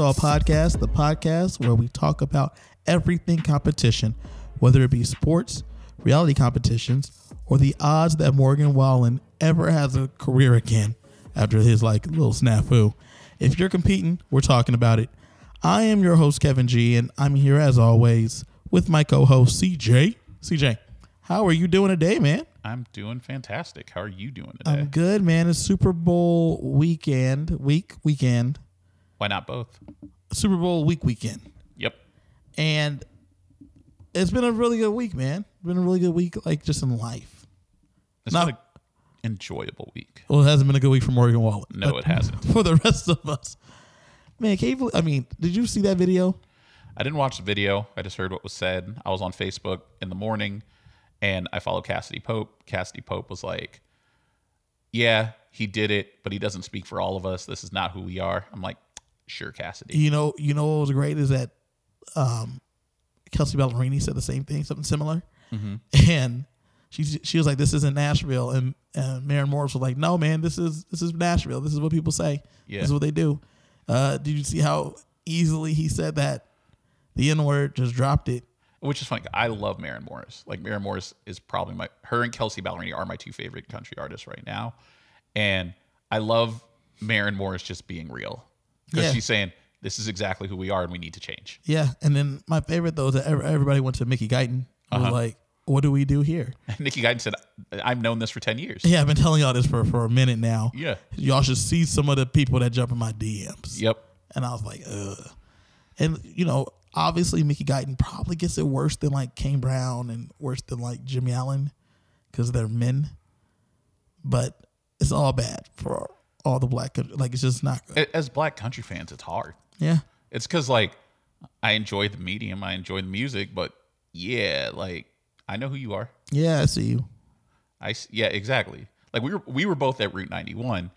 Welcome to the Winner Takes All podcast, the podcast where we talk about everything competition, whether it be sports, reality competitions, or the odds that Morgan Wallen ever has a career again after his like little snafu. If you're competing, we're talking about it. I am your host, Kevin G, and I'm here as always with my co-host CJ. CJ, how are you doing today, man? I'm doing fantastic. How are you doing today? I'm good, man. It's Super Bowl weekend, week weekend, Why not both? Super Bowl week weekend, Yep. and it's been a really good week, man. Been a really good week, like just in life. It's Not- an enjoyable week. Well, it hasn't been a good week for Morgan Wallen. No, it hasn't. For the rest of us, man, can believe, I mean, did you see that video? I didn't watch the video. I just heard what was said. I was on Facebook in the morning and I followed Cassadee Pope. Cassadee Pope was like, Yeah, he did it, but he doesn't speak for all of us. This is not who we are. I'm like, Sure, Cassadee. You know, you know what was great is that um, Kelsea Ballerini said the same thing, something similar, and she she was like, "This isn't Nashville," and and Maren Morris was like, "No, man, this is this is Nashville. This is what people say. Yeah. This is what they do." Uh, did you see how easily he said that? The N word just dropped it. Which is funny. I love Maren Morris. Like Maren Morris is probably my her and Kelsea Ballerini are my two favorite country artists right now. And I love Maren Morris just being real. Because Yeah. she's saying, This is exactly who we are and we need to change. Yeah, and then my favorite though is that everybody went to Mickey Guyton. Was Uh-huh. like, "What do we do here?" Nikki Guyton said, I've known this for 10 years. Yeah, I've been telling y'all this for for a minute now. Yeah. y'all should see some of the people that jump in my DMs. Yep. And I was like, ugh. And you know, obviously Mickey Guyton probably gets it worse than like Kane Brown and worse than like Jimmy Allen because they're men. But it's all bad for all the black. Like it's just not good. As black country fans, it's hard. Yeah. It's because, like, I enjoy the medium, I enjoy the music, but yeah, like, I know who you are. Yeah, I see you. I yeah, exactly. Like we were we were both at Route 91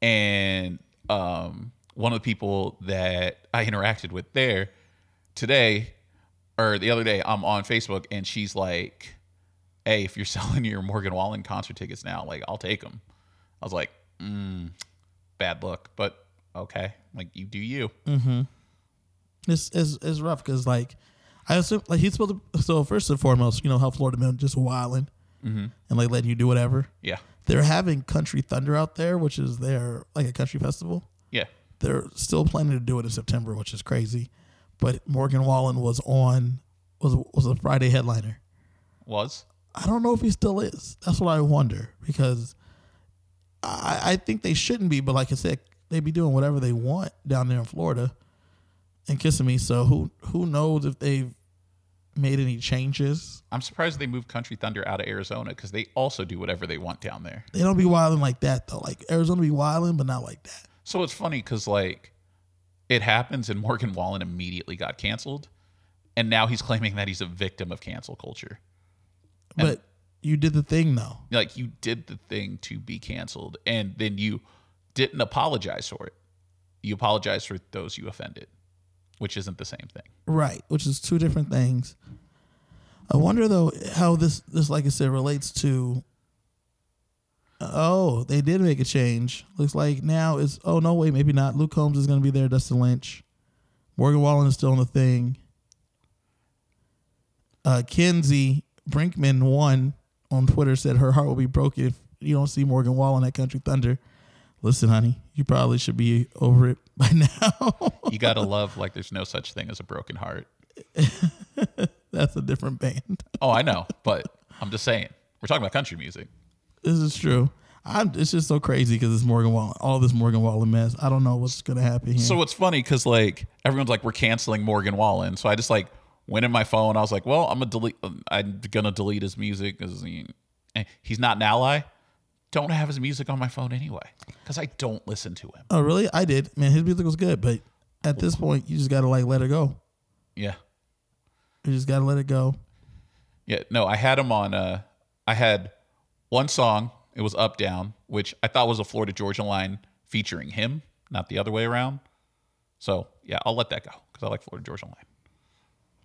and um one of the people that I interacted with there today or the other day I'm on Facebook and she's like, "Hey, if you're selling your Morgan Wallen concert tickets now, like I'll take them." I was like, mm, "Bad look, but okay. Like you do you." It's it's, it's rough because like I assume like he's supposed to. So first and foremost, you know how Florida men just wilding and like letting you do whatever. Yeah. They're having Country Thunder out there, which is their like a country festival. Yeah. They're still planning to do it in September, which is crazy. But Morgan Wallen was on was was a Friday headliner. Was I don't know if he still is. That's what I wonder because I, I think they shouldn't be, but like I said, they be doing whatever they want down there in Florida and Kissimmee. So who who knows if they've made any changes? I'm surprised they moved Country Thunder out of Arizona because they also do whatever they want down there. They don't be wilding like that though. Like Arizona be wilding, but not like that. So it's funny because like it happens and Morgan Wallen immediately got canceled, and now he's claiming that he's a victim of cancel culture. But you did the thing though. Like you did the thing to be canceled, and then you didn't apologize for it. You apologize for those you offended, which isn't the same thing. Right, which is two different things. I wonder though how this this like I said relates to Oh, they did make a change. Looks like now it's oh no wait, maybe not. Luke Combs is gonna be there, Dustin Lynch. Morgan Wallen is still on the thing. Uh Kenzie Brinkman one on Twitter said her heart will be broken if you don't see Morgan Wallen at Country Thunder. Listen, honey, you probably should be over it by now. You gotta love like there's no such thing as a broken heart. That's a different band. Oh, I know, but I'm just saying we're talking about country music. This is true. I'm, it's just so crazy because it's Morgan Wallen, all this Morgan Wallen mess. I don't know what's gonna happen here. So it's funny because like everyone's like we're canceling Morgan Wallen, so I just like went in my phone. I was like, well, I'm gonna delete. I'm gonna delete his music because he, eh, he's not an ally. Don't have his music on my phone anyway because I don't listen to him. oh, really? I did. Man, his music was good, but at this point, you just gotta like let it go. Yeah, You just gotta let it go. yeah. No, I had him on. Uh, I had one song. It was Up Down, which I thought was a Florida Georgia line featuring him, not the other way around. So yeah, I'll let that go because I like Florida Georgia line.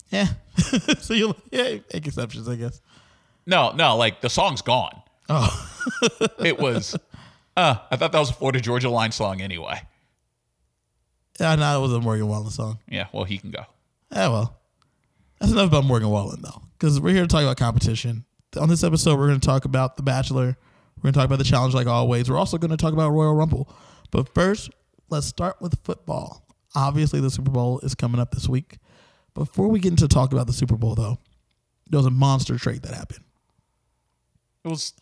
Yeah. so you yeah make exceptions, I guess. No, no, like the song's gone. Oh, It was. Uh, I thought that was a Florida Georgia line song anyway. I know it was a Morgan Wallen song. Yeah, well, he can go. Yeah, well, that's enough about Morgan Wallen though, because we're here to talk about competition. On this episode, we're going to talk about The Bachelor. We're going to talk about the challenge, like always. We're also going to talk about Royal Rumble. But first, let's start with football. Obviously, the Super Bowl is coming up this week. Before we get into talk about the Super Bowl, though, there was a monster trade that happened. It was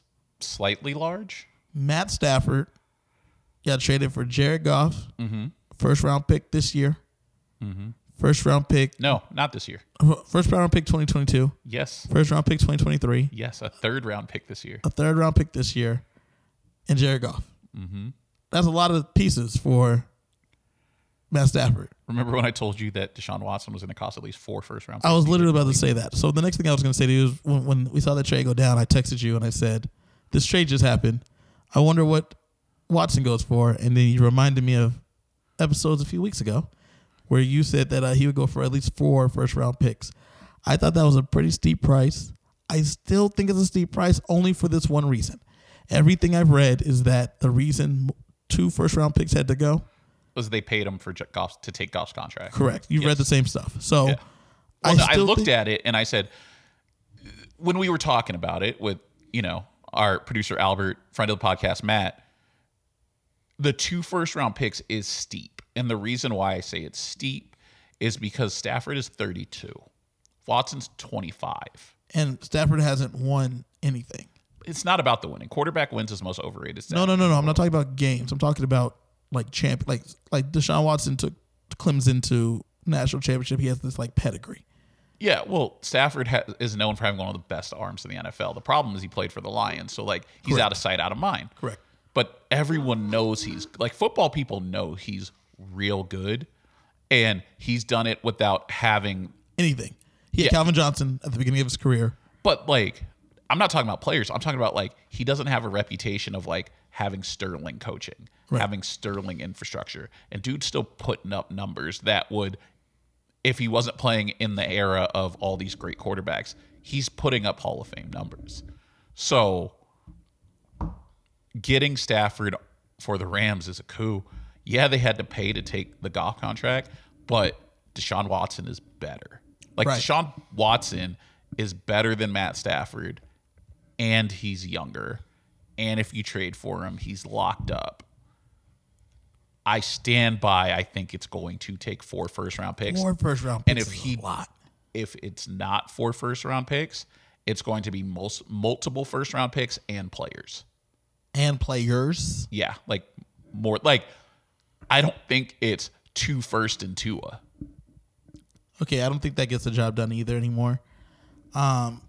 slightly large. Matt Stafford got traded for Jared Goff, Mm-hmm. first round pick this year. Mm-hmm. First round pick, No, not this year. first round pick 2022, Yes. first round pick 2023, Yes, a third round pick this year. a third round pick this year, and Jared Goff. Mm-hmm. That's a lot of pieces for Matt Stafford. Remember when I told you that Deshaun Watson was going to cost at least four first round? Picks. I was literally about to say that. So the next thing I was going to say to you is when, when we saw the trade go down, I texted you and I said, "This trade just happened. I wonder what Watson goes for." And then you reminded me of episodes a few weeks ago where you said that uh, he would go for at least four first round picks. I thought that was a pretty steep price. I still think it's a steep price only for this one reason. Everything I've read is that the reason two first round picks had to go. Was they paid him for Goff to take Goff's contract. Correct. You've read the same stuff. So Yeah. Well, I, still looked think- at it and I said, when we were talking about it with you know our producer Albert, friend of the podcast Matt, the two first round picks is steep, and the reason why I say it's steep is because Stafford is 32, Watson's 25. and Stafford hasn't won anything. It's not about the winning. Quarterback wins is most overrated. No, no, no, no. I'm not talking about games. I'm talking about like champ, like like Deshaun Watson took Clemson to national championship. He has this like pedigree. Yeah, well, Stafford ha- is known for having one of the best arms in the NFL. The problem is he played for the Lions, so like he's Correct. out of sight, out of mind. Correct. But everyone knows he's like football people know he's real good, and he's done it without having. Anything. He had Yeah. Calvin Johnson at the beginning of his career. But like, I'm not talking about players. I'm talking about like he doesn't have a reputation of like having sterling coaching, Right. having sterling infrastructure, and dude's still putting up numbers that would, if he wasn't playing in the era of all these great quarterbacks, he's putting up Hall of Fame numbers. So, getting Stafford for the Rams is a coup. Yeah, they had to pay to take the Goff contract, but Deshaun Watson is better. Like Right. Deshaun Watson is better than Matt Stafford, and he's younger. And if you trade for him, he's locked up. I stand by. I think it's going to take four first round picks. Four first round picks. And if he-. If it's not four first round picks, it's going to be most multiple first round picks and players. and players. Yeah, like more like I don't think it's two first and Tua. Okay, I don't think that gets the job done either anymore. Um,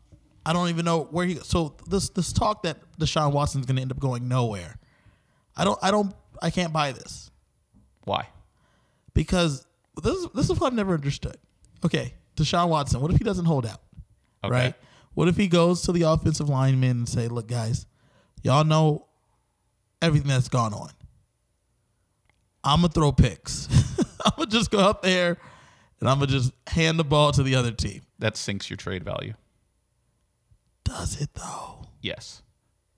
I don't even know where he. So this this talk that Deshaun Watson's going to end up going nowhere. I don't. I don't. I can't buy this. Why? because this is this is what I've never understood. Okay, Deshaun Watson. What if he doesn't hold out? Okay. Right. What if he goes to the offensive linemen and say, "Look, guys, y'all know everything that's gone on. I'm gonna throw picks. I'm gonna just go out there and I'm gonna just hand the ball to the other team." That sinks your trade value. Does it though? Yes.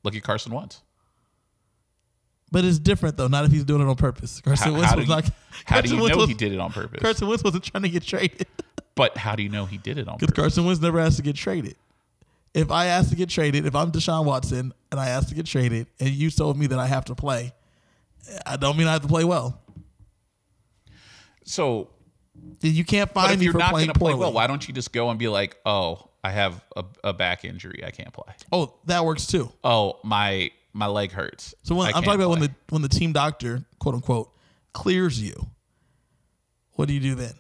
Look at Carson Wentz. But it's different though. Not if he's doing it on purpose. Carson How, Wentz how was you, not. how do you Wentz know was- he did it on purpose? Carson Wentz wasn't trying to get traded. but how do you know he did it on Because? Carson Wentz never asked to get traded. If I asked to get traded, if I'm Deshaun Watson and I asked to get traded, and you told me that I have to play, I don't mean I have to play well. So, You can't find if me you're for not playing going to play well, why don't you just go and be like, "Oh, I have a, a back injury, I can't play. oh, that works too. Oh, my my leg hurts." So when I I'm can't talking about when the when the team doctor, quote unquote, clears you, what do you do then?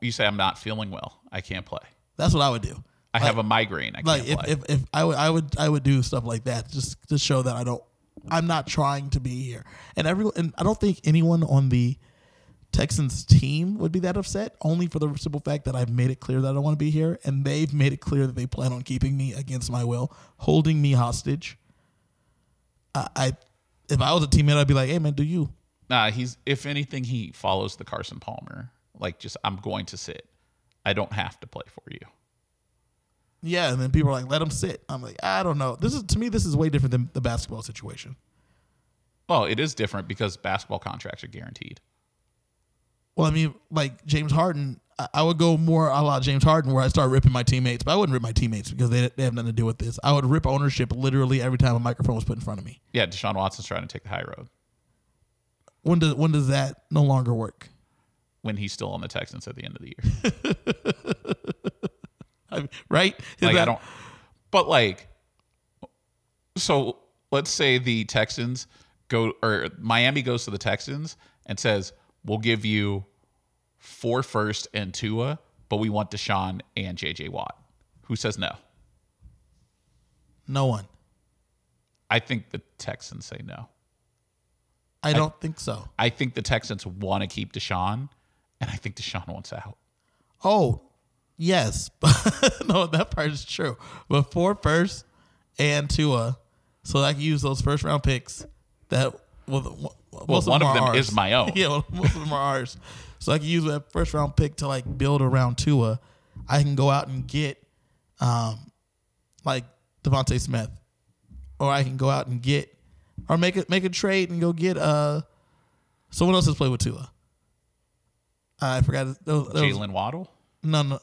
you say I'm not feeling well, I can't play. That's what I would do. I have a migraine, I Like can't if, play. if if I would I would I would do stuff like that just to show that I don't I'm not trying to be here. And everyone and I don't think anyone on the Texans team would be that upset only for the simple fact that I've made it clear that I don't want to be here and they've made it clear that they plan on keeping me against my will, holding me hostage. I, I if I was a teammate I'd be like, "Hey man, do you?" Nah, he's if anything, he follows the Carson Palmer. Like, just I'm going to sit. I don't have to play for you. Yeah, and then people are like, "Let him sit." I'm like, "I don't know." This is to me this is way different than the basketball situation. Well, it is different because basketball contracts are guaranteed. Well, I mean, like James Harden, I, I would go more a la James Harden, where I start ripping my teammates, but I wouldn't rip my teammates because they, they have nothing to do with this. I would rip ownership literally every time a microphone was put in front of me. Yeah, Deshaun Watson's trying to take the high road When does when does that no longer work? when he's still on the Texans at the end of the year. I mean, right? Is like I don't but like so let's say the Texans go or Miami goes to the Texans and says, We'll give you four first and Tua, but we want Deshaun and JJ Watt. Who says no? No one. I think the Texans say no. I don't think so. I think the Texans want to keep Deshaun, and I think Deshaun wants out. Oh, yes. no, that part is true. But four first and Tua, so I can use those first round picks that well, one of are them ours. is my own. yeah, well, most of them are ours. So I can use that first round pick to like build around Tua. I can go out and get um like DeVonta Smith. Or I can go out and get or make a make a trade and go get uh someone else has played with Tua. I forgot. his- There was, Jaylen Waddle, no, no,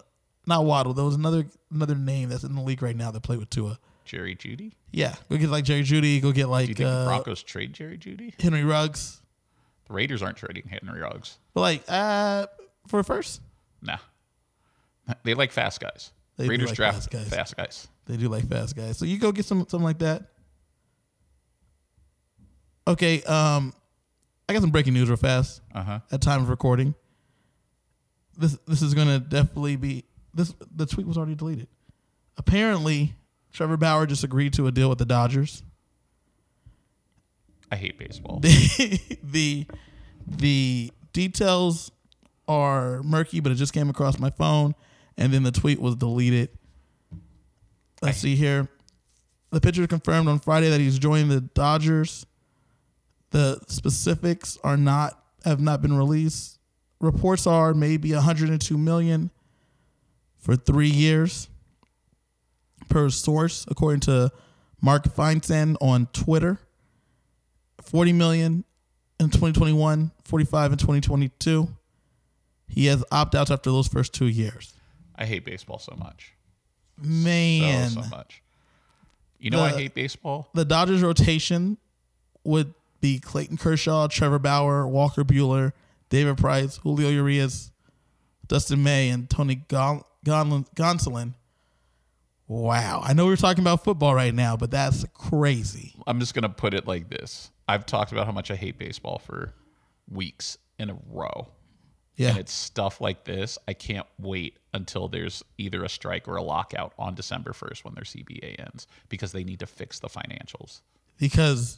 not Waddle. There was another another name that's in the league right now that played with Tua. Jerry Jeudy. Yeah, go get like Jerry Jeudy. Go get like Do you think the uh, Broncos trade Jerry Jeudy? Henry Ruggs. The Raiders aren't trading Henry Ruggs. But like uh, for first, Nah. They like fast guys. They Raiders like draft fast guys. fast guys. they do like fast guys. So you go get some something like that. Okay, um, I got some breaking news real fast. Uh huh. At time of recording, this this is gonna definitely be this. The tweet was already deleted. Apparently, Trevor Bauer just agreed to a deal with the Dodgers. I hate baseball. the the the details are murky, but it just came across my phone, and then the tweet was deleted. Let's see here. The pitcher confirmed on Friday that he's joining the Dodgers. The specifics are not have not been released. Reports are maybe 102 million for three years per source, according to Mark Feinsand on Twitter. 40 million in 2021, 45 in 2022. He has opt outs after those first two years. I hate baseball so much. Man, So, so much. You know I hate baseball? the Dodgers rotation would be Clayton Kershaw, Trevor Bauer, Walker Buehler, David Price, Julio Urias, Dustin May, and Tony Gon- Gon- Gonsolin. Wow. I know we're talking about football right now, but that's crazy. I'm just gonna put it like this. I've talked about how much I hate baseball for weeks in a row. Yeah. And it's stuff like this. I can't wait until there's either a strike or a lockout on December 1st when their CBA ends because they need to fix the financials. Because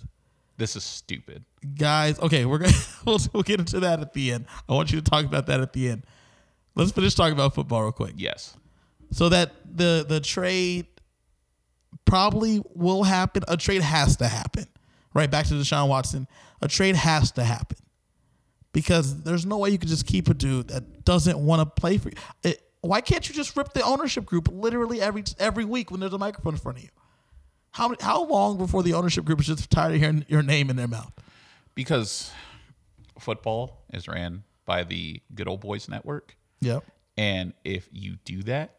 This is stupid. guys okay we're gonna we'll, we'll get into that at the end i want you to talk about that at the end let's finish talking about football real quick Yes. So that the the trade probably will happen. A trade has to happen right? Back to deshaun watson. A trade has to happen. Because there's no way you can just keep a dude that doesn't want to play for you. It, why can't you just rip the ownership group literally every every week when there's a microphone in front of you? How, how long before the ownership group is just tired of hearing your name in their mouth? Because football is ran by the Good Old Boys Network. yep. And if you do that,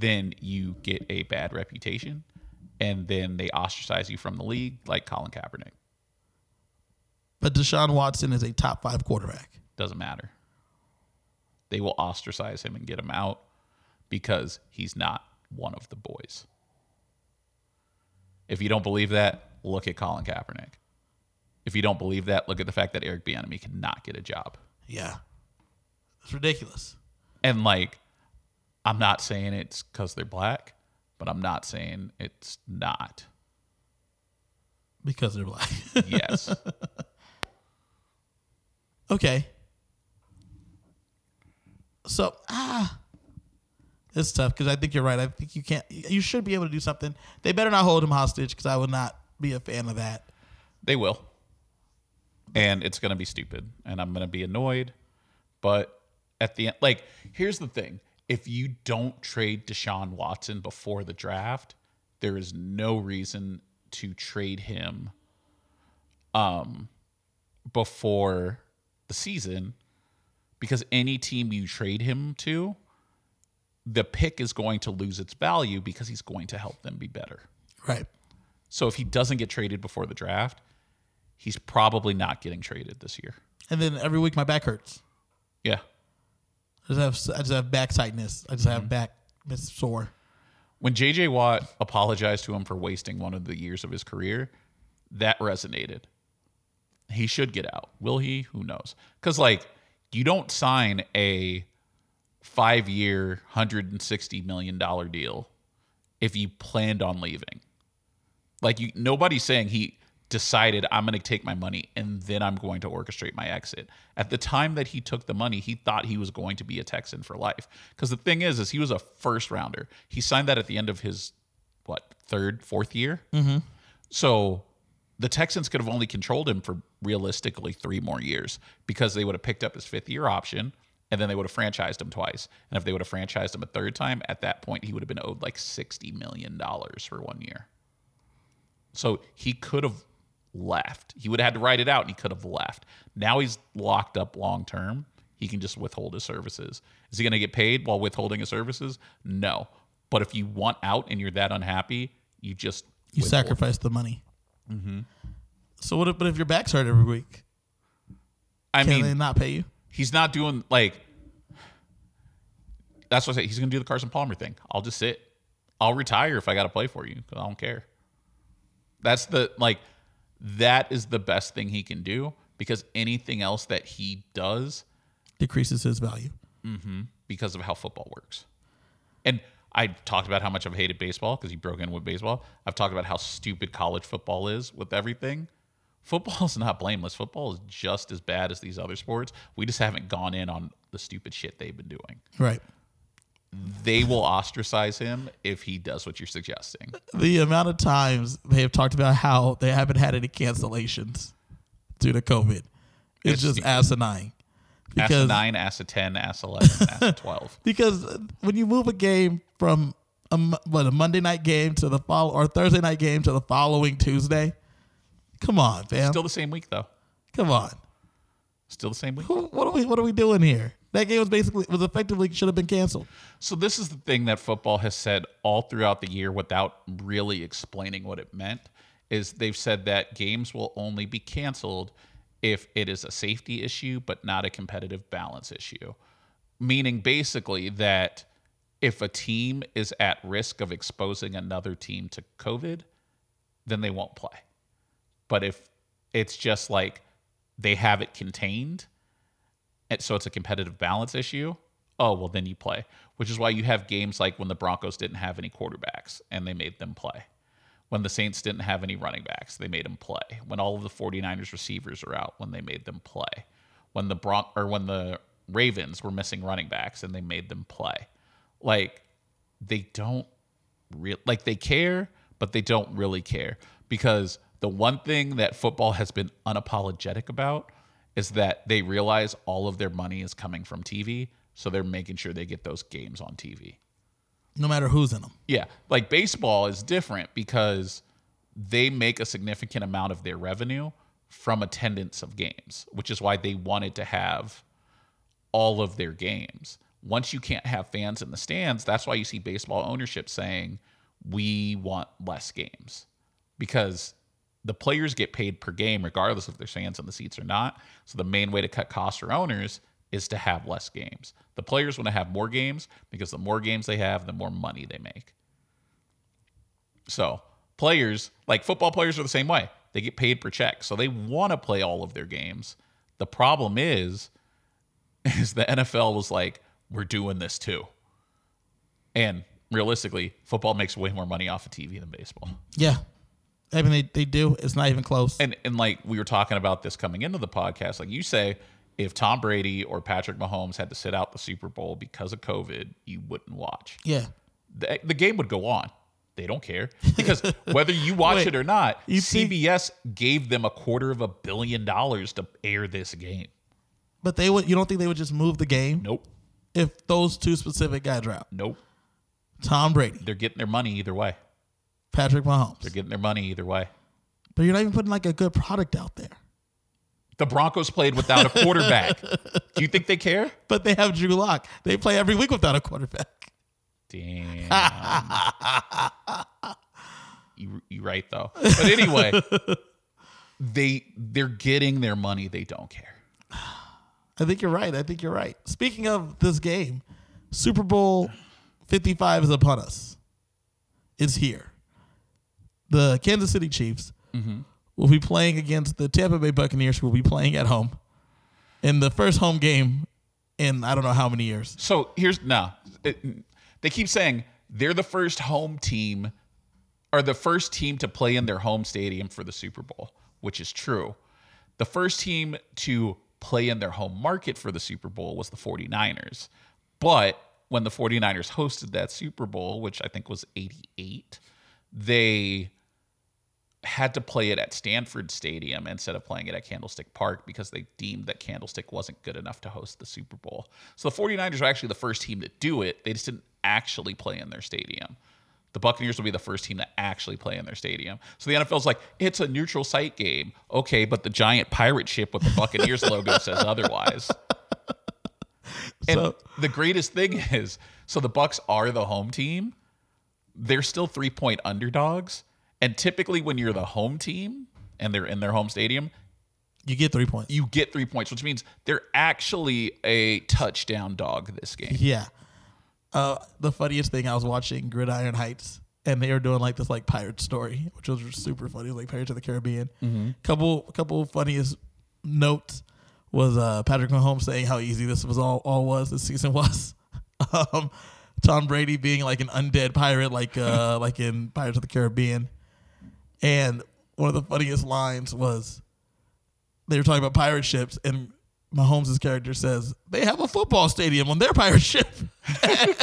then you get a bad reputation. And then they ostracize you from the league, like Colin Kaepernick. But Deshaun Watson is a top five quarterback. Doesn't matter. They will ostracize him and get him out because he's not one of the boys. If you don't believe that, look at Colin Kaepernick. If you don't believe that, look at the fact that Eric Bieniemy cannot get a job. Yeah. It's ridiculous. And like, I'm not saying it's because they're black, but I'm not saying it's not. Because they're black. Yes. okay. So ah it's tough because I think you're right. I think you can't you should be able to do something. They better not hold him hostage because I would not be a fan of that. they will. And it's going to be stupid. And I'm going to be annoyed. But at the end, like, here's the thing if you don't trade Deshaun Watson before the draft, there is no reason to trade him um, before the season because any team you trade him to, the pick is going to lose its value because he's going to help them be better. Right. So if he doesn't get traded before the draft, he's probably not getting traded this year. And then every week my back hurts. Yeah. I just have I just have back tightness. I just have mm-hmm. back it's sore. When JJ Watt apologized to him for wasting one of the years of his career, that resonated. He should get out. Will he? Who knows? Because, like, you don't sign a five year, $160 million deal if you planned on leaving. Like, you, nobody's saying he decided, I'm going to take my money and then I'm going to orchestrate my exit. At the time that he took the money, he thought he was going to be a Texan for life. Because the thing is, is he was a first rounder. He signed that at the end of his, what, third, fourth year? Mm-hmm. So the Texans could have only controlled him for realistically three more years because they would have picked up his fifth year option and then they would have franchised him twice. And if they would have franchised him a third time, at that point, he would have been owed like $60 million for one year. So he could have left. He would have had to write it out and he could have left. Now he's locked up long term. He can just withhold his services. Is he going to get paid while withholding his services? No. But if you want out and you're that unhappy, you just You withhold. sacrifice the money. Mm-hmm. So what if but if your back's hurt every week? I Can mean, they not pay you? he's not doing like that's what I say. He's going to do the Carson Palmer thing. I'll just sit. I'll retire if I got to play for you. I don't care. That's the like that is the best thing he can do because anything else that he does Decreases his value. Mm-hmm. because of how football works. And I talked about how much I've hated baseball because he broke in with baseball. I've talked about how stupid college football is with everything. Football is not blameless. Football is just as bad as these other sports. We just haven't gone in on the stupid shit they've been doing. Right. They will ostracize him if he does what you're suggesting. The amount of times they have talked about how they haven't had any cancellations due to COVID. It's, It's just asinine. Because 9, ask 10, ask 11, ask 12. because when you move a game from a, what a Monday night game to the follow or Thursday night game to the following Tuesday, come on, fam, Still the same week, though. come on. Still the same week. Who- What are we what are we doing here? That game was basically was effectively should have been canceled. So this is the thing that football has said all throughout the year without really explaining what it meant is they've said that games will only be canceled if it is a safety issue but not a competitive balance issue. Meaning basically that if a team is at risk of exposing another team to COVID, then they won't play. But if it's just like they have it contained, and so it's a competitive balance issue. Oh, well, then you play, which is why you have games like when the Broncos didn't have any quarterbacks and they made them play. When the Saints didn't have any running backs, they made them play. When all of the 49ers receivers are out, when they made them play. When the Bron- or when the Ravens were missing running backs and they made them play. Like they don't real like they care, but they don't really care because the one thing that football has been unapologetic about is that they realize all of their money is coming from TV, so they're making sure they get those games on TV. No matter who's in them. Yeah, like baseball is different because they make a significant amount of their revenue from attendance of games, which is why they wanted to have all of their games. Once you can't have fans in the stands, that's why you see baseball ownership saying, we want less games because the players get paid per game regardless if there's fans in the seats or not. So the main way to cut costs for owners is to have less games. The players want to have more games because the more games they have, the more money they make. So players, like football players, are the same way. They get paid per check, so they want to play all of their games. The problem is, is the NFL was like, we're doing this too. And realistically, football makes way more money off of TV than baseball. Yeah. I mean, they, they do. It's not even close. And and like we were talking about this coming into the podcast, like you say, if Tom Brady or Patrick Mahomes had to sit out the Super Bowl because of COVID, you wouldn't watch. yeah. The, the game would go on. They don't care because whether you watch Wait, it or not, you think- CBS gave them a quarter of a billion dollars to air this game. But they would. You don't think they would just move the game Nope, if those two specific guys are out? nope. Tom Brady, They're getting their money either way. Patrick Mahomes. They're getting their money either way. But you're not even putting like a good product out there. The Broncos played without a quarterback. Do you think they care? But they have Drew Lock. They play every week without a quarterback. Damn. you you right though. But anyway, they they're getting their money. They don't care. I think you're right. I think you're right. Speaking of this game, Super Bowl 55 is upon us. It's here. The Kansas City Chiefs mm-hmm. will be playing against the Tampa Bay Buccaneers, who will be playing at home in the first home game in I don't know how many years. So here's now they keep saying they're the first home team or the first team to play in their home stadium for the Super Bowl, which is true. The first team to play in their home market for the Super Bowl was the 49ers. But when the 49ers hosted that Super Bowl, which I think was 88, they had to play it at Stanford Stadium instead of playing it at Candlestick Park because they deemed that Candlestick wasn't good enough to host the Super Bowl. So the 49ers are actually the first team to do it. They just didn't actually play in their stadium. The Buccaneers will be the first team to actually play in their stadium. So the NFL's like, it's a neutral site game. Okay, but the giant pirate ship with the Buccaneers logo says otherwise. And So- the greatest thing is, so the Bucks are the home team. They're still three point underdogs. And typically, when you're the home team and they're in their home stadium, You get three points. you get three points, which means they're actually a touchdown dog this game. Yeah. Uh, the funniest thing I was watching Gridiron Heights, and they were doing like this like pirate story, which was super funny, like Pirates of the Caribbean. Couple couple funniest notes was uh, Patrick Mahomes saying how easy this was all all was this season was. um, Tom Brady being like an undead pirate, like uh, like in Pirates of the Caribbean, and one of the funniest lines was they were talking about pirate ships, and Mahomes' character says they have a football stadium on their pirate ship. and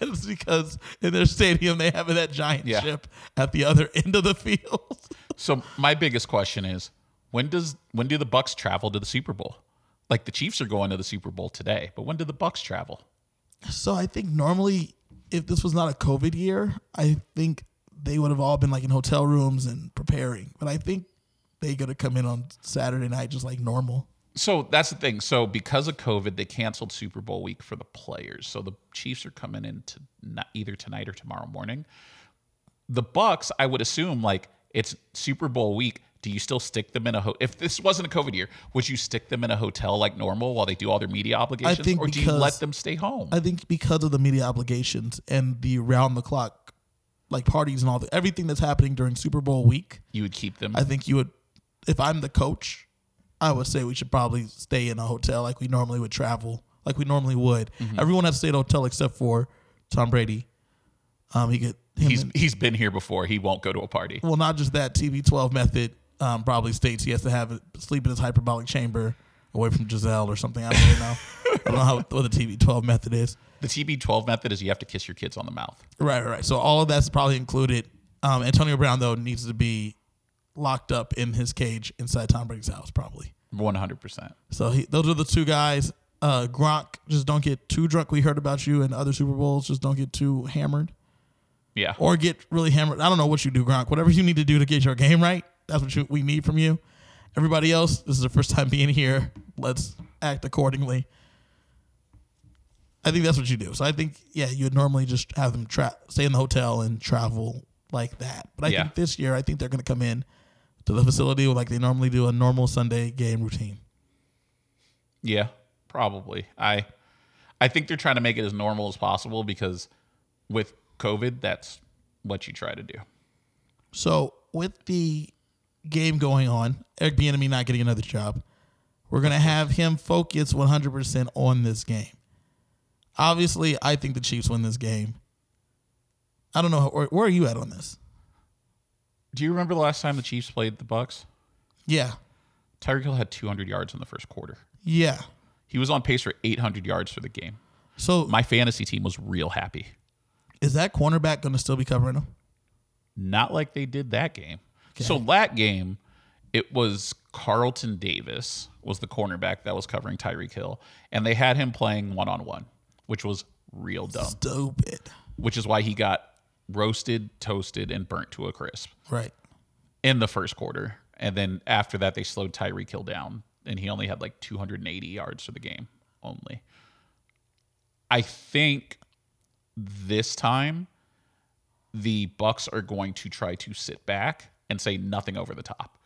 it's because in their stadium they have that giant Yeah. ship at the other end of the field. So my biggest question is, when does when do the Bucks travel to the Super Bowl? Like the Chiefs are going to the Super Bowl today, but when do the Bucks travel? So I think normally, if this was not a COVID year, I think they would have all been like in hotel rooms and preparing. But I think they to come in on Saturday night just like normal. So that's the thing. So because of COVID, they canceled Super Bowl week for the players. So the Chiefs are coming in to either tonight or tomorrow morning. The Bucks, I would assume, like it's Super Bowl week. Do you still stick them in a ho- if this wasn't a COVID year? Would you stick them in a hotel like normal while they do all their media obligations, or do you let them stay home? I think because of the media obligations and the round the clock, like parties and all the everything that's happening during Super Bowl week, you would keep them. I think you would, if I'm the coach, I would say we should probably stay in a hotel like we normally would travel, like we normally would. Mm-hmm. Everyone has to stay in a hotel except for Tom Brady. Um, he could. He's and, he's been here before. He won't go to a party. well, not just that. TB12 method um, probably states he has to have it, sleep in his hyperbolic chamber away from Gisele or something. I don't really know. I don't know how what the TB12 method is. The TB12 method is you have to kiss your kids on the mouth. Right, right, right. So all of that's probably included. Um, Antonio Brown though needs to be locked up in his cage inside Tom Brady's house, probably. One hundred percent. So he, those are the two guys. Uh, Gronk, just don't get too drunk. We heard about you in other Super Bowls. Just don't get too hammered Yeah. or get really hammered. I don't know what you do, Gronk. Whatever you need to do to get your game right, that's what you, we need from you. Everybody else, this is the first time being here. Let's act accordingly. I think that's what you do. So I think, yeah, you would normally just have them tra- stay in the hotel and travel like that. But I Yeah. think this year, I think they're going to come in to the facility like they normally do a normal Sunday game routine. Yeah, probably. I I think they're trying to make it as normal as possible because with COVID, that's what you try to do. So with the game going on, Eric Bieniemy not getting another job, we're gonna have him focus 100 percent on this game. Obviously, I think the Chiefs win this game. I don't know where, where are you at on this. Do you remember the last time the Chiefs played the Bucks? Yeah, Tyreek Hill had 200 yards in the first quarter. yeah. He was on pace for 800 yards for the game. So My fantasy team was real happy. is that cornerback gonna still be covering him? Not like they did that game. So that game, it was Carlton Davis was the cornerback that was covering Tyreek Hill, and they had him playing one on one, which was real dumb. Stupid. Which is why he got roasted, toasted, and burnt to a crisp Right. in the first quarter. And then after that, they slowed Tyreek Hill down and he only had like 280 yards for the game only. I think this time the Bucks are going to try to sit back and say nothing over the top.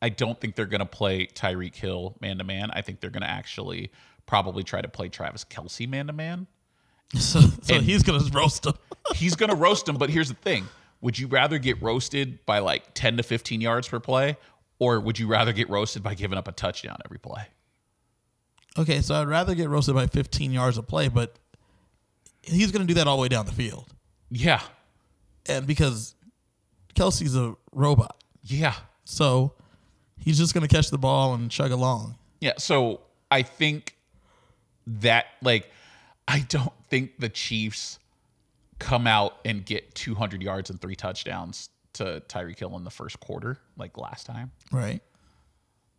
I don't think they're going to play Tyreek Hill man to man. I think they're going to actually probably try to play Travis Kelce man to man. So, so he's gonna roast him. He's going to roast him, but here's the thing. Would you rather get roasted by like 10 to 15 yards per play, or would you rather get roasted by giving up a touchdown every play? Okay, so I'd rather get roasted by 15 yards of play, but he's gonna do that all the way down the field, Yeah. and because Kelce's a robot, Yeah. so he's just gonna catch the ball and chug along. Yeah, so I think that like I don't think the Chiefs come out and get 200 yards and three touchdowns to Tyreek Hill in the first quarter like last time, Right.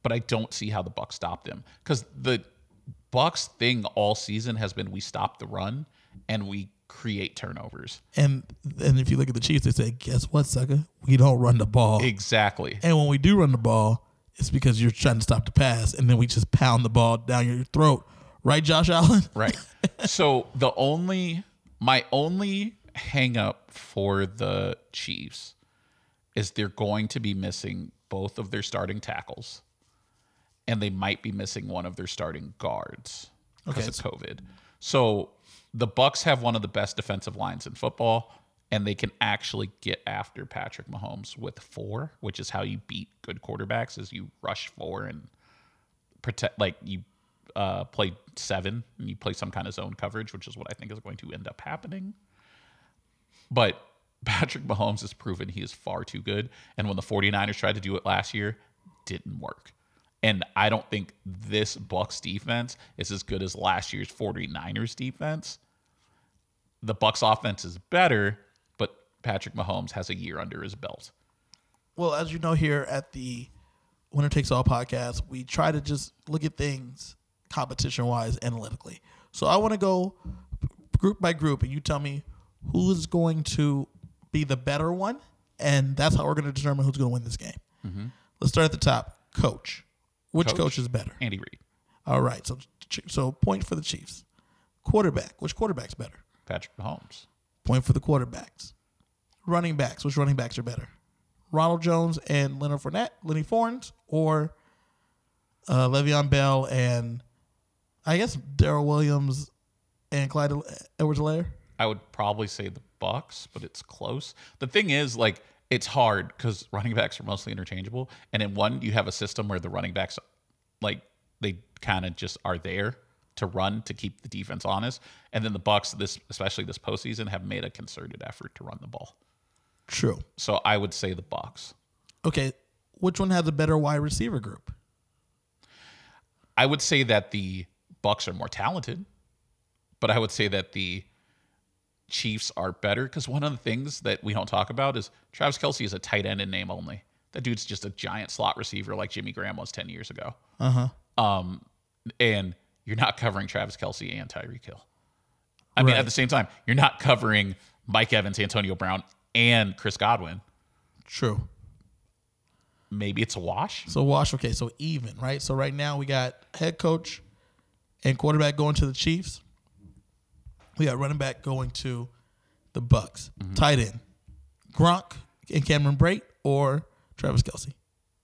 but I don't see how the Bucks stop them cuz the Bucks thing all season has been we stop the run and we create turnovers. And and if you look at the Chiefs, they say, "Guess what, sucker? We don't run the ball." Exactly. And when we do run the ball, it's because you're trying to stop the pass, and then we just pound the ball down your throat, right, Josh Allen? Right. so the only my only hang up for the Chiefs is they're going to be missing both of their starting tackles and they might be missing one of their starting guards because Okay, of COVID. So the Bucks have one of the best defensive lines in football and they can actually get after Patrick Mahomes with four, which is how you beat good quarterbacks is you rush four and protect like you uh, play seven and you play some kind of zone coverage, which is what I think is going to end up happening. But Patrick Mahomes has proven he is far too good. And when the 49ers tried to do it last year, didn't work. And I don't think this Bucks defense is as good as last year's 49ers defense. The Bucks offense is better, but Patrick Mahomes has a year under his belt. Well, as you know, here at the Winner Takes All podcast, we try to just look at things competition wise analytically. So I want to go group by group, and you tell me who's going to be the better one, and that's how we're going to determine who's going to win this game. Let's start at the top. Coach. Which coach, Coach? is better? Andy Reid, All right. So so point for the Chiefs. Quarterback. Which quarterback's better? Patrick Mahomes, Point for the quarterbacks. Running backs. Which running backs are better? Ronald Jones and Leonard Fournette, Lenny Fornes, or uh, Le'Veon Bell and I guess Darrel Williams and Clyde Edwards-Helaire? I would probably say the Bucks, but it's close. The thing is, like, it's hard because running backs are mostly interchangeable, and in one, you have a system where the running backs, like, they kind of just are there to run to keep the defense honest, and then the Bucks, this especially this postseason, have made a concerted effort to run the ball. True. So I would say the Bucks. Okay. Which one has a better wide receiver group? I would say that the Bucks are more talented, but I would say that the Chiefs are better because one of the things that we don't talk about is Travis Kelce is a tight end in name only. That dude's just a giant slot receiver like Jimmy Graham was ten years ago. Uh huh. Um, and you're not covering Travis Kelce and Tyreek Hill. I mean, at the same time, you're not covering Mike Evans, Antonio Brown, and Chris Godwin. True. Maybe it's a wash. So wash. Okay, so even right. So right now we got head coach and quarterback going to the Chiefs. We got running back going to the Bucks. Tight end, Gronk and Cameron Brate or Travis Kelce.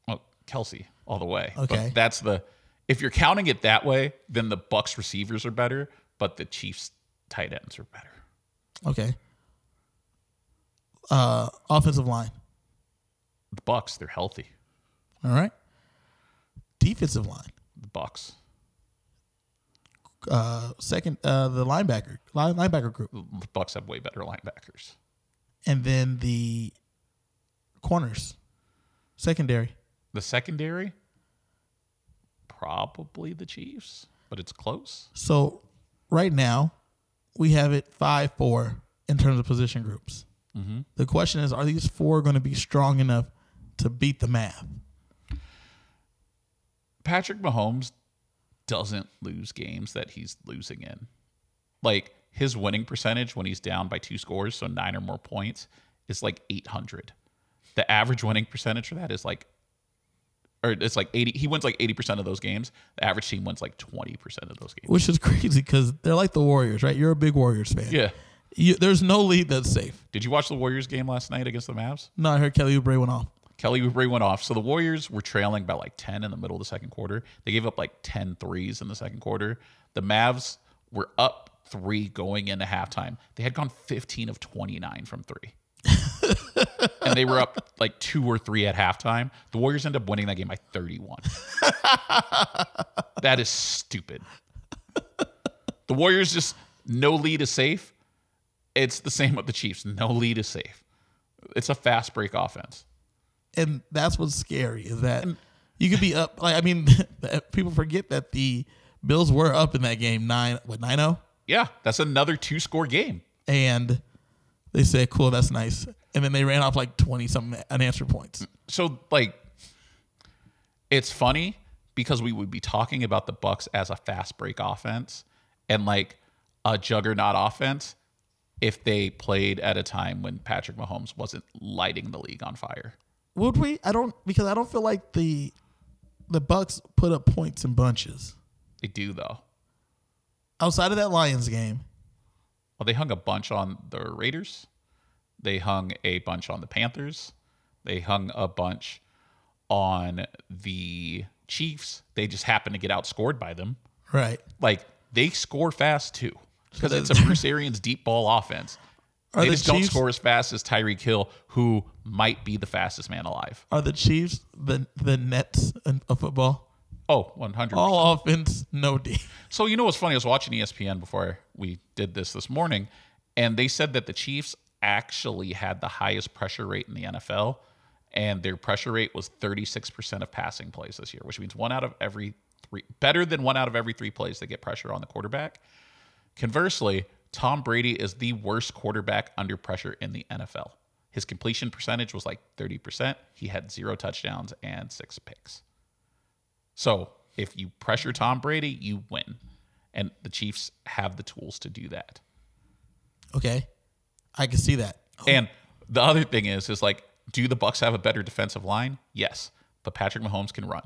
Well, Kelce all the way. Okay. But that's the if you're counting it that way, then the Bucks receivers are better, but the Chiefs tight ends are better. Okay. Uh, offensive line. The Bucks, they're healthy. All right. Defensive line. The Bucks. Uh, second, uh, the linebacker line, linebacker group, Bucks have way better linebackers. and then the corners, secondary. The secondary, probably the Chiefs, but it's close. So right now, we have it five four in terms of position groups. The question is, are these four going to be strong enough to beat the math? Patrick Mahomes doesn't lose games that he's losing in. Like his winning percentage when he's down by two scores, so nine or more points, is like 800. The average winning percentage for that is like, or it's like 80 he wins like 80% of those games the average team wins like 20% of those games which is crazy because they're like the Warriors, right? You're a big Warriors fan. yeah You, there's no lead that's safe. did you watch the warriors game last night against the mavs No, I heard Kelly Oubre went off. Kelly oubre went off so the warriors were trailing about like 10 in the middle of the second quarter they gave up like 10 threes in the second quarter the mavs were up three going into halftime they had gone 15 of 29 from three and they were up like two or three at halftime. The Warriors end up winning that game by 31. that is stupid. The Warriors just no lead is safe. It's the same with the Chiefs. No lead is safe. It's a fast break offense. And that's what's scary is that you could be up. Like I mean, people forget that the Bills were up in that game nine what nine zero, Yeah, that's another two score game. and they said, "Cool, that's nice," and then they ran off like twenty something unanswered points. So like it's funny because we would be talking about the Bucks as a fast break offense and like a juggernaut offense if they played at a time when Patrick Mahomes wasn't lighting the league on fire. Would we? I don't because I don't feel like the the Bucks put up points in bunches They do though. outside of that Lions game. Well, they hung a bunch on the Raiders. They hung a bunch on the Panthers. They hung a bunch on the Chiefs. They just happened to get outscored by them. Right? Like they score fast too because it's a Bruce Arians deep ball offense. Are they the just don't score as fast as Tyreek Hill, who might be the fastest man alive. Are the Chiefs the the Nets of football? Oh, 100 All offense, no D. So you know what's funny? I was watching ESPN before we did this this morning, and they said that the Chiefs actually had the highest pressure rate in the NFL, and their pressure rate was 36% of passing plays this year, which means one out of every three, better than one out of every three plays they get pressure on the quarterback. Conversely, Tom Brady is the worst quarterback under pressure in the NFL. His completion percentage was like 30%. He had zero touchdowns and six picks. So if you pressure Tom Brady, you win. And the Chiefs have the tools to do that. Okay, I can see that. Oh. And the other thing is, is like, do the Bucks have a better defensive line? Yes, but Patrick Mahomes can run.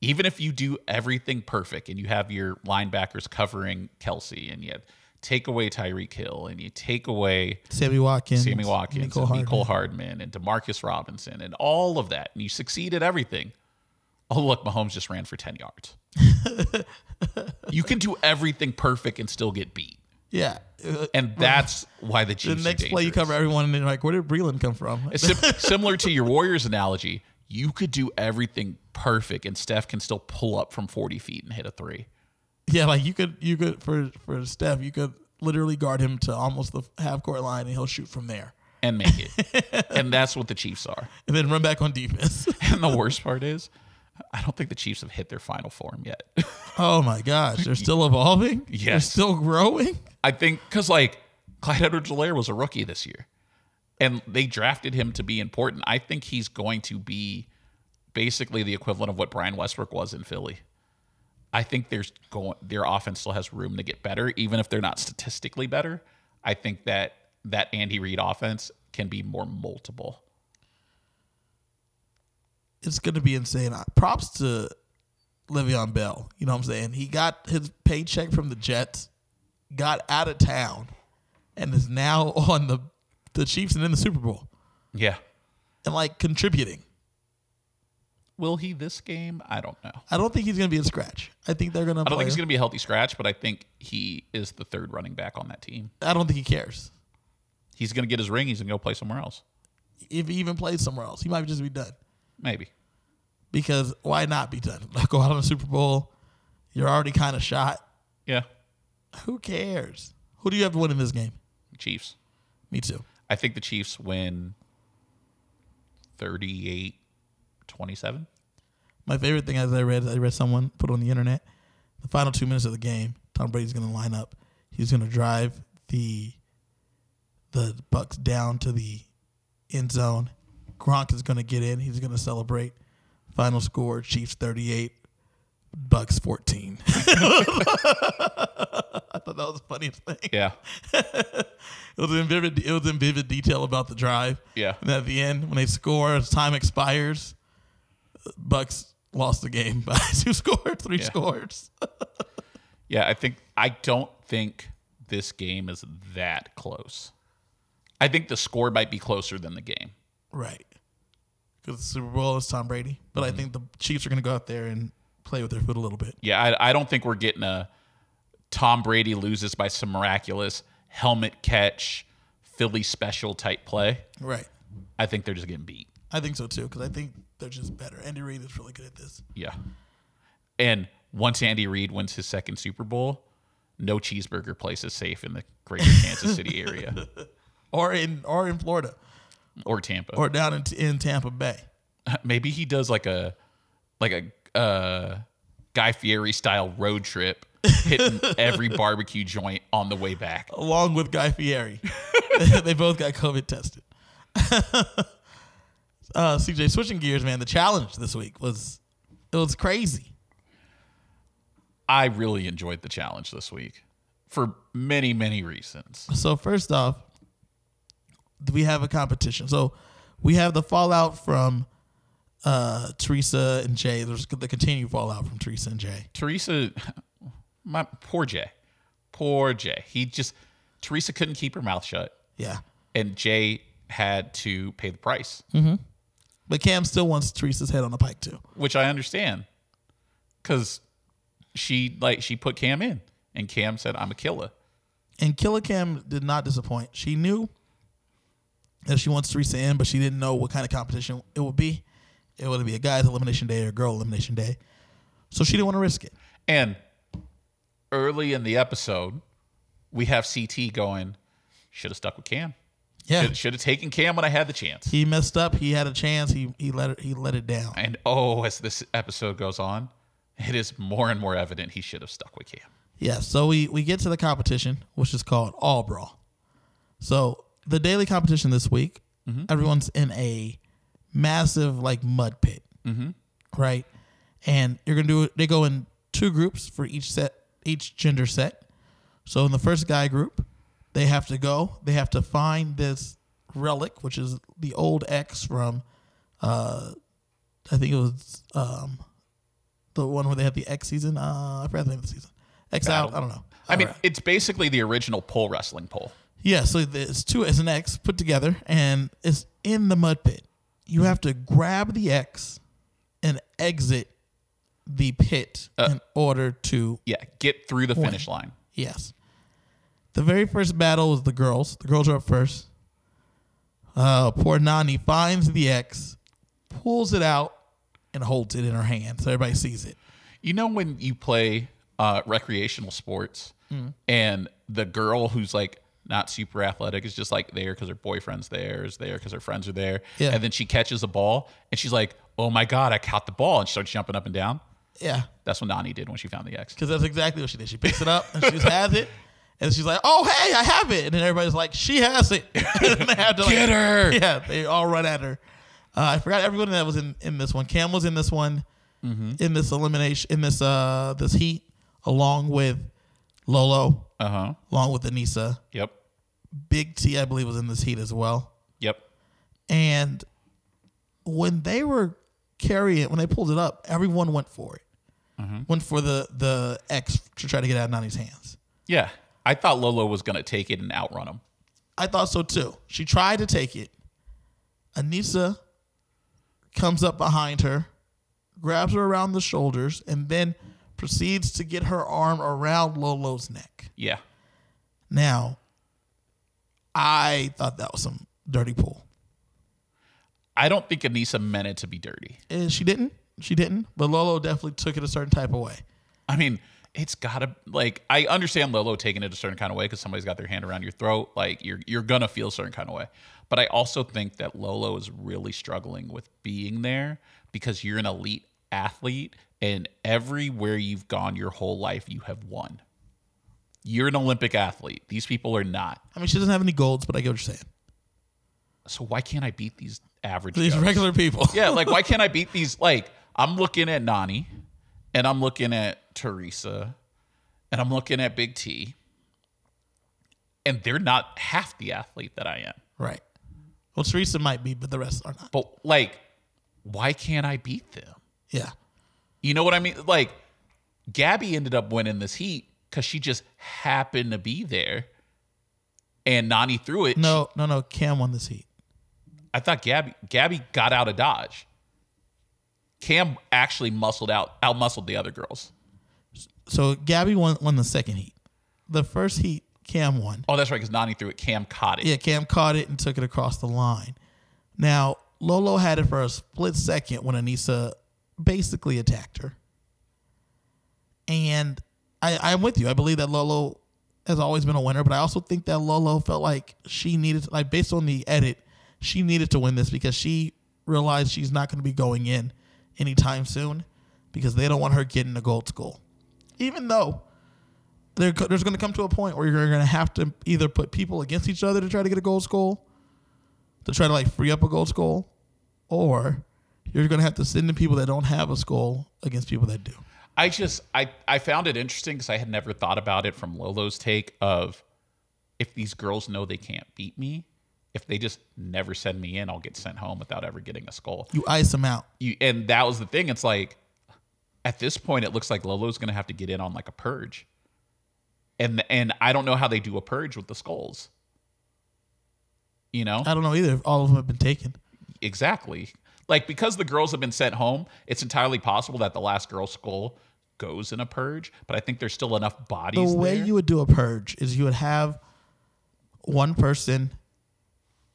Even if you do everything perfect and you have your linebackers covering Kelce and you take away Tyreek Hill and you take away Sammy Watkins, Sammy Watkins, Mecole and Hardman. Mecole Hardman, and Demarcus Robinson, and all of that, and you succeed at everything. Oh, look, Mahomes just ran for 10 yards. you can do everything perfect and still get beat. Yeah. Uh, And that's why the Chiefs. the next play, you cover everyone, and then you're like, where did Breland come from? Sim- similar to your Warriors analogy. You could do everything perfect, and Steph can still pull up from 40 feet and hit a three. yeah, like you could, you could for for Steph, you could literally guard him to almost the half court line, and he'll shoot from there, and make it. and that's what the Chiefs are. and then run back on defense. And the worst part is, I don't think the Chiefs have hit their final form yet. oh my gosh, they're still evolving. they're Yes. still growing. I think because like Clyde Edwards-Helaire was a rookie this year, and they drafted him to be important. I think he's going to be basically the equivalent of what Brian Westbrook was in Philly. I think there's going their offense still has room to get better, even if they're not statistically better. I think that that Andy Reid offense can be more multiple. It's gonna be insane. Props to Le'Veon Bell. You know what I'm saying? He got his paycheck from the Jets, got out of town, and is now on the the Chiefs and in the Super Bowl Yeah. and like contributing. Will he this game? I don't know. I don't think he's gonna be a scratch. I think they're gonna. I don't think he's going to be a healthy scratch, but I think he is the third running back on that team. I don't think he cares. He's going to get his ring. He's going to go play somewhere else. If he even plays somewhere else, he might just be done. Maybe. Because why not be done? Go out on the Super Bowl. You're already kind of shot. Yeah. Who cares? Who do you have to win in this game? Chiefs. Me too. I think the Chiefs win 38 27. My favorite thing as I read, I read someone put on the internet, the final two minutes of the game, Tom Brady's going to line up. He's going to drive the the Bucks down to the end zone. Gronk is going to get in. He's going to celebrate. Final score: Chiefs thirty-eight, Bucks fourteen. I thought that was the funniest thing. Yeah. It was in vivid. It was in vivid detail about the drive. Yeah. And at the end, when they score, as time expires, Bucks lost the game by two scores, three Yeah. scores. Yeah, I think I don't think this game is that close. I think the score might be closer than the game. right. Because the Super Bowl is Tom Brady. But I mm-hmm. think the Chiefs are going to go out there and play with their foot a little bit. Yeah, I, I don't think we're getting a Tom Brady loses by some miraculous helmet catch, Philly special type play. Right. I think they're just getting beat. I think so too. Because I think they're just better. Andy Reid is really good at this. Yeah. And once Andy Reid wins his second Super Bowl, no cheeseburger place is safe in the greater Kansas City area Or in or in Florida. or Tampa. Or down in, in Tampa Bay. Maybe he does like a like a uh, Guy Fieri style road trip, hitting every barbecue joint on the way back. along with Guy Fieri. they both got COVID tested. Uh, CJ, switching gears, man. The challenge this week was it was crazy. I really enjoyed the challenge this week for many many reasons. So first off, we have a competition. So we have the fallout from uh, Teresa and Jay. There's the continued fallout from Teresa and Jay. Teresa, my poor Jay, poor Jay. He just Teresa couldn't keep her mouth shut, Yeah, and Jay had to pay the price, but Cam still wants Teresa's head on the pike too. which I understand, because she like she put Cam in, and Cam said, "I'm a killer." And Killer Cam did not disappoint. She knew that she wants Teresa in, but she didn't know what kind of competition it would be. It would be a guy's elimination day or a girl elimination day. So she didn't want to risk it. And early in the episode, we have CT going, "Should have stuck with Cam. Yeah. Should, should have taken Cam when I had the chance." He messed up. He had a chance. He he let it he let it down. And oh, as this episode goes on, it is more and more evident he should have stuck with Cam. Yeah. So we we get to the competition, which is called All Brawl. So the daily competition this week, everyone's in a massive like mud pit, mm-hmm. right? And you're gonna do it. They go in two groups for each set, each gender set. So in the first guy group, they have to go. They have to find this relic, which is the old X from, uh, I think it was um, the one where they had the X season. Uh, I forgot the name of the season. X out. I don't know. I mean, Alright. it's basically the original pole wrestling pole. Yeah, so it's two as an X put together, and it's in the mud pit. You have to grab the X and exit the pit in order to Yeah, get through the finish line. yes. The very first battle was the girls. The girls are up first. Uh, poor Nany finds the X, pulls it out, and holds it in her hand so everybody sees it. You know when you play uh, recreational sports and the girl who's like not super athletic is just like there because her boyfriend's there, is there because her friends are there, Yeah. and then she catches a ball and she's like, "Oh my god, I caught the ball!" and she starts jumping up and down. Yeah, That's what Nany did when she found the X. because that's exactly what she did. She picks it up and she just has it. And she's like, "Oh, hey, I have it!" And then everybody's like, "She has it!" and they have to like, Get her! Yeah, they all run at her. Uh, I forgot everyone that was in, in this one. Cam was in this one, in this elimination, in this uh this heat, along with Lolo, Uh huh. along with Aneesa. Yep. Big T, I believe, was in this heat as well. Yep. And when they were carrying it, when they pulled it up, everyone went for it. Went for the the X to try to get out of Nany's hands. Yeah. I thought Lolo was gonna take it and outrun him. I thought so too. She tried to take it. Aneesa comes up behind her, grabs her around the shoulders, and then proceeds to get her arm around Lolo's neck. Yeah. Now, I thought that was some dirty pull. I don't think Aneesa meant it to be dirty. And she didn't. She didn't. But Lolo definitely took it a certain type of way. I mean, it's gotta like I understand Lolo taking it a certain kind of way because somebody's got their hand around your throat. Like you're you're gonna feel a certain kind of way. But I also think that Lolo is really struggling with being there because you're an elite athlete and everywhere you've gone your whole life you have won. You're an Olympic athlete. These people are not. I mean, she doesn't have any golds, but I get what you're saying. So why can't I beat these average These Joes? regular people. Yeah, like why can't I beat these? Like I'm looking at Nany, and I'm looking at Teresa, and I'm looking at Big T, and they're not half the athlete that I am. Right. Well, Teresa might be, but the rest are not. But like, why can't I beat them? Yeah. You know what I mean? Like Gabby ended up winning this heat because she just happened to be there, and Nany threw it. No, no, no. Cam won this heat. I thought Gabby Gabby got out of dodge. Cam actually muscled out, out muscled the other girls. So Gabby won won the second heat. The first heat, Cam won. Oh, that's right, because Nany threw it. Cam caught it. Yeah, Cam caught it and took it across the line. Now, Lolo had it for a split second when Aneesa basically attacked her. And I, I'm with you. I believe that Lolo has always been a winner, but I also think that Lolo felt like she needed, like based on the edit, she needed to win this because she realized she's not going to be going in anytime soon because they don't want her getting a gold skull. Even though there, there's going to come to a point where you're going to have to either put people against each other to try to get a gold skull, to try to like free up a gold skull, or you're going to have to send the people that don't have a skull against people that do. I just I I found it interesting because I had never thought about it from Lolo's take of if these girls know they can't beat me, if they just never send me in, I'll get sent home without ever getting a skull. You ice them out. You and that was the thing. It's like at this point, it looks like Lolo's going to have to get in on like a purge, and and I don't know how they do a purge with the skulls. You know, I don't know either if all of them have been taken. exactly. Like because the girls have been sent home, it's entirely possible that the last girl skull goes in a purge. But I think there's still enough bodies. The way there. you would do a purge is you would have one person,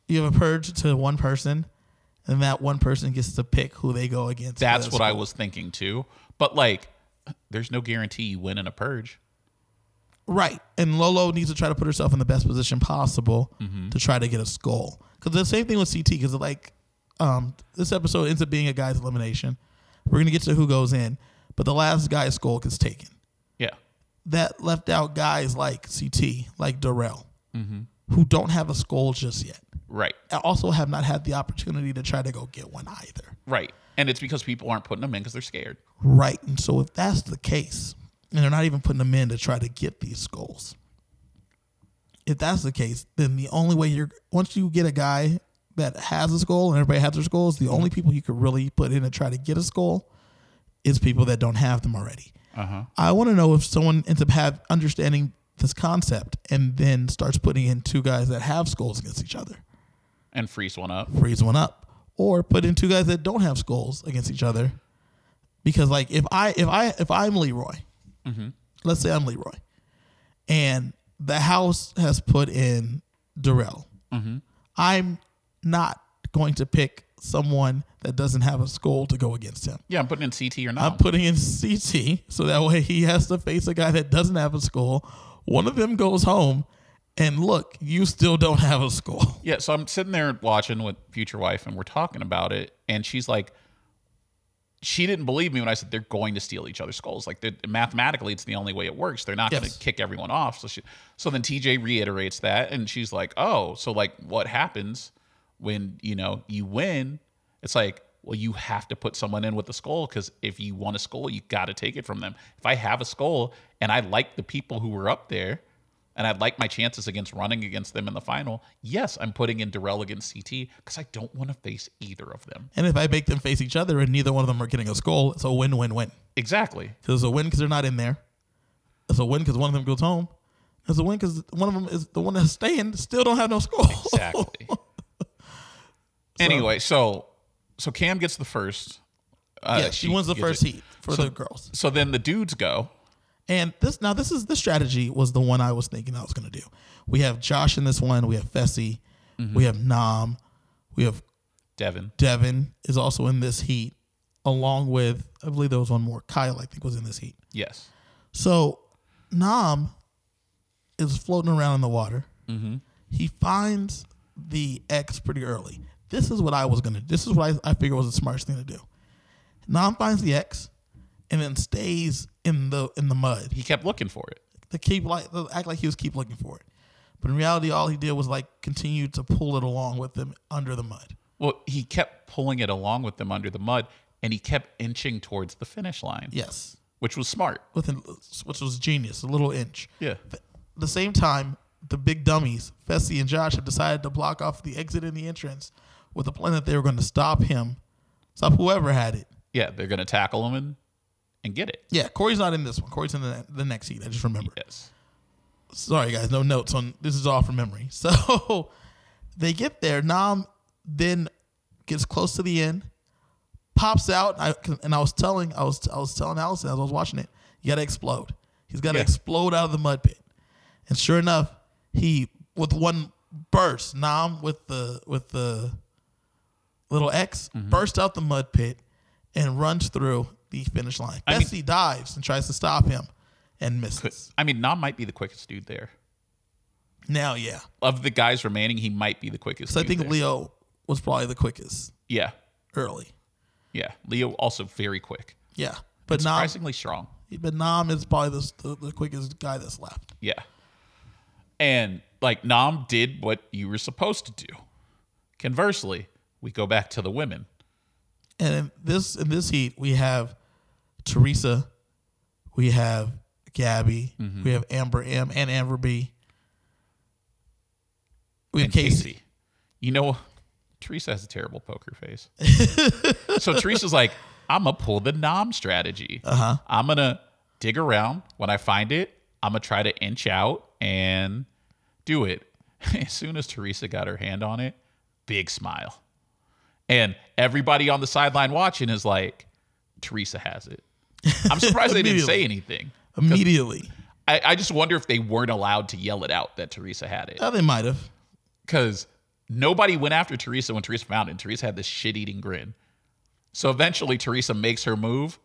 you have a purge to one person, and that one person gets to pick who they go against. That's that what I was thinking too. But like, there's no guarantee you win in a purge. Right. And Lolo needs to try to put herself in the best position possible Mm-hmm. to try to get a skull. Because the same thing with CT, because like um, this episode ends up being a guy's elimination. We're going to get to who goes in, but the last guy's skull gets taken. Yeah. That left out guys like CT, like Darrell, Mm-hmm. Who don't have a skull just yet. Right. And also have not had the opportunity to try to go get one either. Right. And it's because people aren't putting them in because they're scared. Right. And so if that's the case, and they're not even putting them in to try to get these skulls, if that's the case, then the only way you're once you get a guy that has a skull and everybody has their skulls, the only people you could really put in to try to get a skull is people that don't have them already. Uh-huh. I want to know if someone ends up have understanding this concept and then starts putting in two guys that have skulls against each other, And freeze one up. freeze one up, or put in two guys that don't have skulls against each other. Because like if I if I if I'm Leroy, mm-hmm. let's say I'm Leroy, and the house has put in Darrell, mm-hmm. I'm not going to pick someone that doesn't have a skull to go against him. Yeah, I'm putting in CT or not. I'm putting in CT so that way he has to face a guy that doesn't have a skull. One of them goes home, and look, you still don't have a skull. Yeah, so I'm sitting there watching with future wife, and we're talking about it, and she's like, she didn't believe me when I said they're going to steal each other's skulls. Like mathematically, it's the only way it works. They're not going to kick everyone off. So she, so then TJ reiterates that, and she's like, oh, so like what happens when you know you win? It's like, well, you have to put someone in with a skull because if you want a skull, you got to take it from them. If I have a skull and I like the people who were up there, and I'd like my chances against running against them in the final, yes, I'm putting in Darrell against CT because I don't want to face either of them. And if I make them face each other and neither one of them are getting a skull, it's a win win win. Exactly. Because it's a win because they're not in there. It's a win because one of them goes home. It's a win because one of them is the one that's staying, still don't have no skull. Exactly. anyway, so so Cam gets the first. Uh, yeah, she, wins the first it. heat for So- the girls. So then the dudes go. And this now this is this strategy was the one I was thinking I was going to do. We have Josh in this one. We have Fessy. We have Nam. We have Devin. Devin is also in this heat, along with I believe there was one more. Kyle I think was in this heat. Yes. So Nam is floating around in the water. He finds the X pretty early. This is what I was gonna. This is what I, I figured was the smartest thing to do. Nam finds the X, and then stays in the in the mud. He kept looking for it. to keep like to act like he was keep looking for it. But in reality, all he did was like continue to pull it along with him under the mud. Well, he kept pulling it along with them under the mud, and he kept inching towards the finish line, Yes, which was smart. with an, which was genius, a little inch. Yeah. At the same time, the big dummies, Fessy and Josh, have decided to block off the exit and the entrance with a plan that they were going to stop him, stop whoever had it. Yeah, they're gonna tackle him and and get it. Yeah, Corey's not in this one. Corey's in the, the next heat. I just remember. Yes. Sorry, guys, no notes on this is all from memory. So they get there. Nam then gets close to the end, pops out, I, and I was telling, I was, I was telling Allison as I was watching it, you got to explode. He's got to Yeah. explode out of the mud pit. And sure enough, he with one burst, Nam with the with the little X Mm-hmm. burst out the mud pit and runs through the finish line. I mean- Fessy dives and tries to stop him and misses. I mean, Nam might be the quickest dude there. Now, yeah. Of the guys remaining, he might be the quickest. So I think there. Leo was probably the quickest Yeah, early. yeah. Leo also very quick, Yeah, but Nam, surprisingly strong. but Nam is probably the, the, the quickest guy that's left. Yeah. And like Nam did what you were supposed to do. Conversely, we go back to the women. And in this in this heat, we have Teresa, we have Gabby, Mm-hmm. we have Amber M and Amber B. We have Kaycee. Kaycee. You know, Teresa has a terrible poker face. so Teresa's like, I'm gonna pull the Nam strategy. Uh-huh. I'm gonna dig around. When I find it, I'm gonna try to inch out and do it. As soon as Teresa got her hand on it, big smile. And everybody on the sideline watching is like, Teresa has it. I'm surprised they didn't say anything. Immediately. I, I just wonder if they weren't allowed to yell it out that Teresa had it Oh, they might have. because nobody went after Teresa when Teresa found it. Teresa had this shit eating grin. So eventually, Teresa makes her move.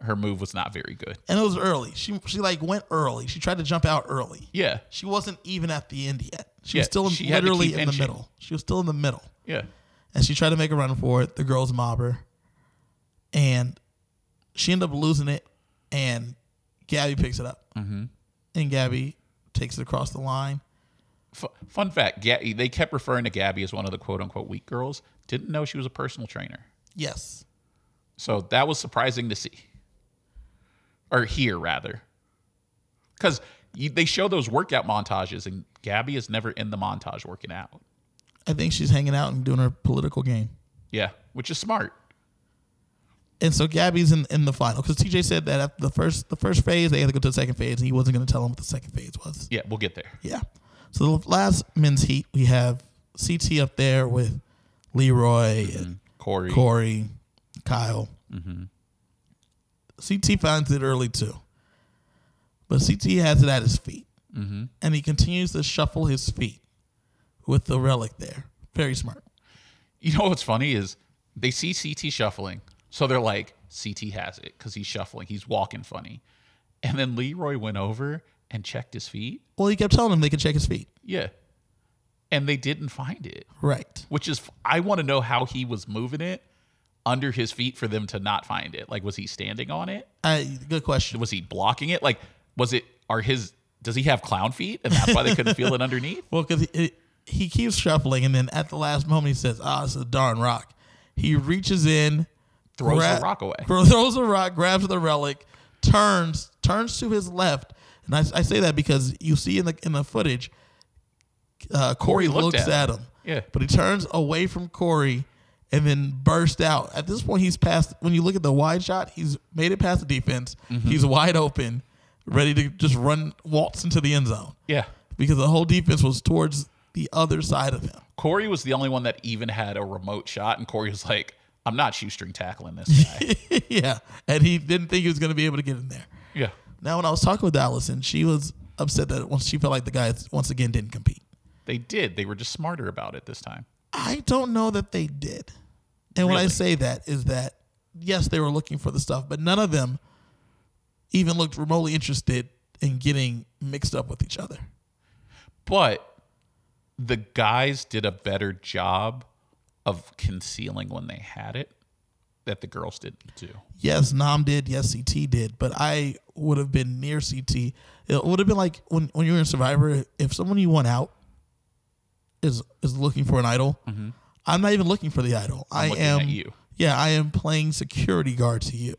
Her move was not very good. And it was early. She she like went early. She tried to jump out early. Yeah, She wasn't even at the end yet. She Yeah, was still in, she literally in the middle. She was still in the middle. yeah. And she tried to make a run for it. The girls mob her, and she ended up losing it. And Gabby picks it up, mm-hmm. and Gabby takes it across the line. F- fun fact: Ga- they kept referring to Gabby as one of the quote unquote weak girls. Didn't know she was a personal trainer. Yes, So that was surprising to see, or hear rather, because they show those workout montages, and Gabby is never in the montage working out. I think she's hanging out and doing her political game. Yeah, which is smart. And so Gabby's in, in the final because TJ said that after the first the first phase they had to go to the second phase, and he wasn't going to tell them what the second phase was. Yeah, we'll get there. Yeah. So the last men's heat we have CT up there with Leroy and mm-hmm. Corey. Corey, Kyle. Mm-hmm. CT finds it early too, but CT has it at his feet, mm-hmm. and he continues to shuffle his feet with the relic there. Very smart. You know what's funny is they see CT shuffling, so they're like, CT has it because he's shuffling, he's walking funny. And then Leroy went over and checked his feet. Well, he kept telling them they could check his feet. Yeah. And they didn't find it, Right. which is, I want to know how he was moving it under his feet for them to not find it. Like, was he standing on it? I, good question. Was he blocking it? Like, was it, are his, does he have clown feet? And that's why they couldn't feel it underneath? Well, because he, keeps shuffling, and then at the last moment he says, "Ah, this is a darn rock." He reaches in, Throws the rock away. throws the rock, grabs the relic, turns, turns to his left, and I, I say that because you see in the in the footage, uh, Corey, Corey looks at at him. him. Yeah. but he turns away from Corey. And then burst out. At this point, he's past. When you look at the wide shot, he's made it past the defense. Mm-hmm. He's wide open, ready to just run, waltz into the end zone Yeah. because the whole defense was towards the other side of him. Corey was the only one that even had a remote shot, and Corey was like, "I'm not shoestring tackling this guy." yeah, and he didn't think he was going to be able to get in there. yeah, Now, when I was talking with Allison, she was upset that once she felt like the guys once again didn't compete. they did. They were just smarter about it this time. I don't know that they did. And when I say that is that yes, they were looking for the stuff, but none of them even looked remotely interested in getting mixed up with each other. But the guys did a better job of concealing when they had it that the girls didn't do. Yes, Nam did. Yes, CT did. But I would have been near CT. It would have been like when, when you were in Survivor, if someone you want out is is looking for an idol, I'm not even looking for the idol. I Mm-hmm. looking am you. Yeah, I am playing security guard to you.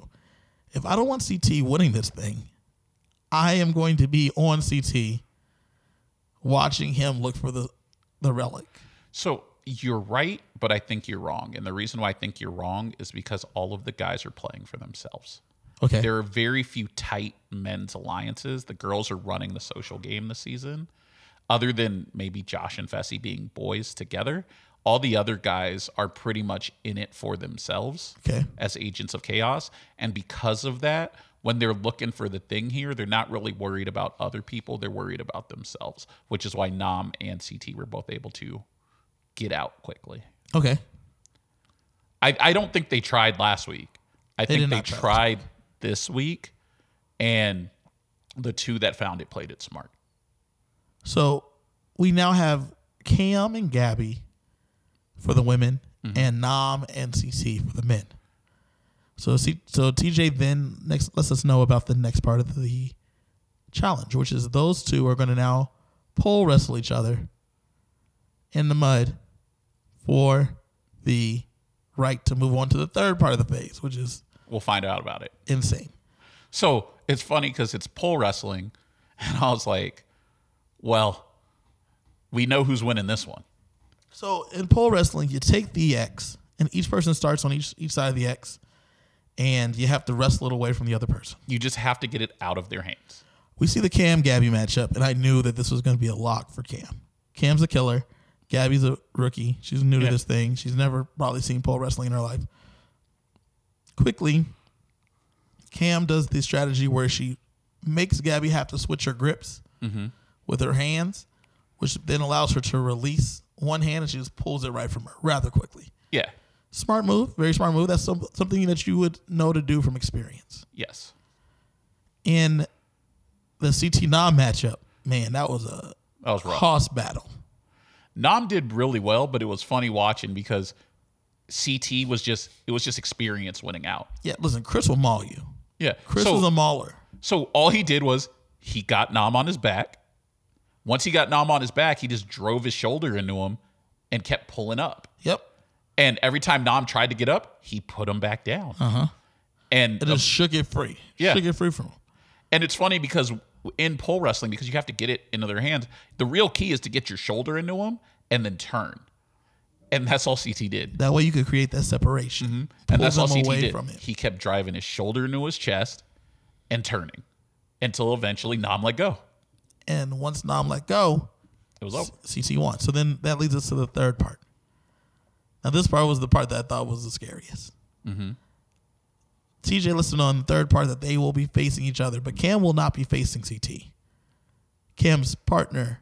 If I don't want CT winning this thing, I am going to be on CT watching him look for the the relic. So you're right, but I think you're wrong. And the reason why I think you're wrong is because all of the guys are playing for themselves. Okay. There are very few tight men's alliances. The girls are running the social game this season. Other than maybe Josh and Fessy being boys together, all the other guys are pretty much in it for themselves Okay. as agents of chaos. And because of that, when they're looking for the thing here, they're not really worried about other people. They're worried about themselves, which is why Nam and CT were both able to get out quickly. Okay. I, I don't think they tried last week. I think they try last tried this week, and the two that found it played it smart. So we now have Cam and Gabby for the women mm-hmm. and Nam and CT for the men. So C- so TJ then next lets us know about the next part of the challenge, which is those two are going to now pole wrestle each other in the mud for the right to move on to the third part of the phase, which is We'll find out about it. insane. So it's funny because it's pole wrestling, and I was like, well, we know who's winning this one. So in pole wrestling, you take the X, and each person starts on each each side of the X, and you have to wrestle it away from the other person. You just have to get it out of their hands. We see the Cam Gabby matchup, and I knew that this was going to be a lock for Cam. Cam's a killer. Gabby's a rookie. She's new to this thing. She's never probably seen pole wrestling in her life. Quickly, Cam does the strategy where she makes Gabby have to switch her grips mm-hmm. with her hands, which then allows her to release one hand and she just pulls it right from her rather quickly. Yeah. Smart move, very smart move. That's some, something that you would know to do from experience. Yes. In the CT Nam matchup, man, that was a That was rough. hoss battle. Nam did really well, but it was funny watching because CT was just it was just experience winning out. Yeah, listen, Chris will maul you. Yeah. Chris so, is a mauler. so all he did was he got Nam on his back. Once he got Nam on his back, he just drove his shoulder into him and kept pulling up. Yep. And every time Nam tried to get up, he put him back down. Uh-huh. And It just shook it free. Yeah. Shook it free from him. And it's funny because in pole wrestling, because you have to get it into their hands, the real key is to get your shoulder into them and then turn. And that's all CT did. That way you could create that separation. Mm-hmm. And that's all CT away did. from it. He kept driving his shoulder into his chest and turning until eventually Nam let go. And once Nam let go, It was over. CT won. So then that leads us to the third part. Now this part was the part that I thought was the scariest. Mm-hmm. TJ listed on the third part that they will be facing each other, but Cam will not be facing CT. Cam's partner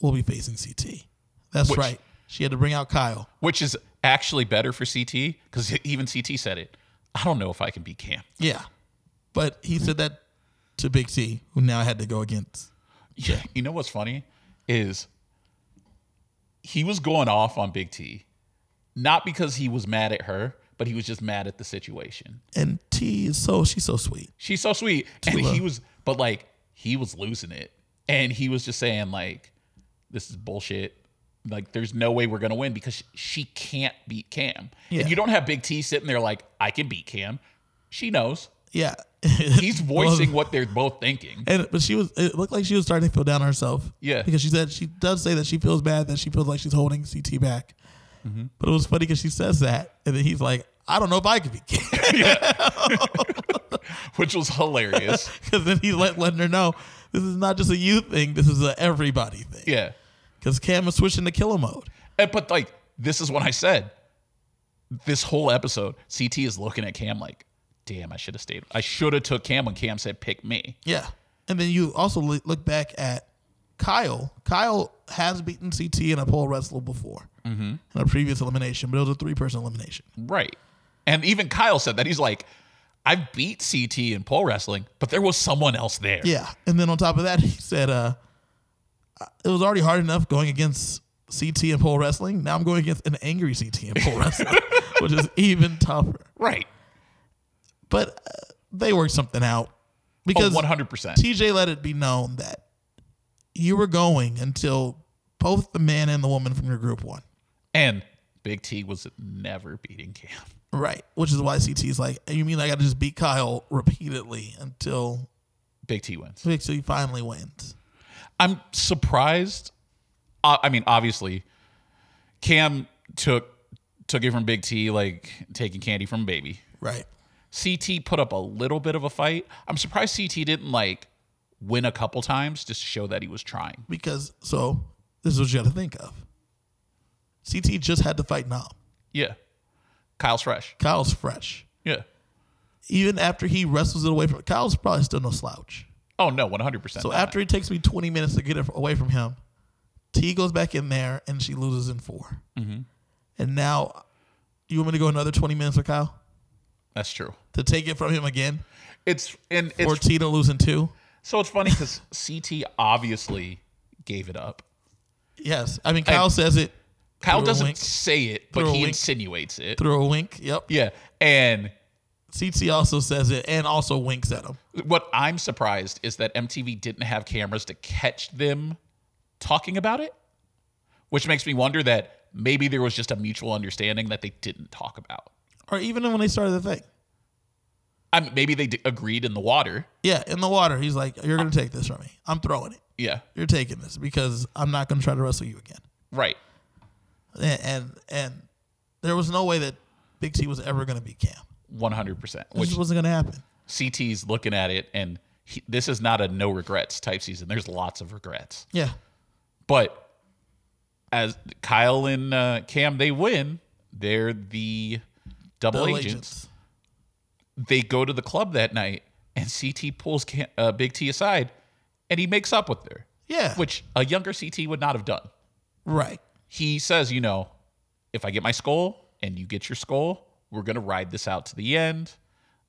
will be facing CT. That's Which- right. She had to bring out Kyle. Which is actually better for CT because even CT said it. I don't know if I can beat Cam. Yeah. But he said that to Big T, who now had to go against. Yeah. You know what's funny is he was going off on Big T, not because he was mad at her, but he was just mad at the situation. And T is so she's so sweet. She's so sweet, and Tula. he was, but like he was losing it, and he was just saying like, "This is bullshit." Like, there's no way we're gonna win because she can't beat Cam. Yeah. And you don't have Big T sitting there like, "I can beat Cam." She knows. Yeah. He's voicing Well, what they're both thinking. and but she was it looked like she was starting to feel down on herself. Yeah. Because she said she does say that she feels bad that she feels like she's holding CT back. Mm-hmm. But it was funny because she says that, and then he's like, "I don't know if I could be," Cam. which was hilarious. because then he's let, letting her know this is not just a you thing; this is a everybody thing. yeah. Because Cam is switching to killer mode. And, but like, this is what I said. This whole episode, CT is looking at Cam like, "Damn, I should have stayed. I should have took Cam when Cam said pick me." Yeah. And then you also look back at Kyle. Kyle has beaten CT in a pole wrestle before Mm-hmm. in a previous elimination, but it was a three person elimination. Right. And even Kyle said that he's like, I've beat CT in pole wrestling, but there was someone else there. Yeah. And then on top of that, he said, uh, it was already hard enough going against CT in pole wrestling. Now I'm going against an angry CT in pole wrestling, which is even tougher. Right. But uh, they worked something out Oh, because 100%. TJ let it be known that you were going until both the man and the woman from your group won. and Big T was never beating Cam. Right. Which is why CT's like, you mean I got to just beat Kyle repeatedly until Big T wins. until he finally wins? I'm surprised. Uh, I mean, obviously, Cam took took it from Big T like taking candy from baby. Right. CT put up a little bit of a fight. I'm surprised CT didn't like win a couple times just to show that he was trying. Because so this is what you got to think of. CT just had to fight Nam. Yeah. Kyle's fresh. Kyle's fresh. Yeah. Even after he wrestles it away from Kyle's probably still no slouch. Oh no, 100%. So not. after it takes me 20 minutes to get it away from him, T goes back in there and she loses in 4 mm-hmm. And now you want me to go another 20 minutes with Kyle That's true. to take it from him again? It's and Or it's T to lose in two? So it's funny cuz CT obviously gave it up. Yes. I mean, Kyle says it Kyle doesn't wink. say it, but he wink. insinuates it. through a wink. Yep. Yeah. And CT also says it and also winks at him. what I'm surprised is that MTV didn't have cameras to catch them talking about it, which makes me wonder that maybe there was just a mutual understanding that they didn't talk about. Or even when they started the thing. I mean, maybe they d- agreed in the water. Yeah, in the water. He's like, You're going to take this from me. I'm throwing it. Yeah. You're taking this because I'm not going to try to wrestle you again. Right. And, and and there was no way that Big T was ever going to beat Cam. 100%. It Which just wasn't going to happen. CT's looking at it, and he, this is not a no regrets type season. There's lots of regrets. Yeah. But as Kyle and uh, Cam, they win. They're the double, Double agents. agents. They go to the club that night, and CT pulls uh, Big T aside, and he makes up with her, Yeah. which a younger CT would not have done. right. He says, you know, if I get my skull and you get your skull, we're gonna ride this out to the end.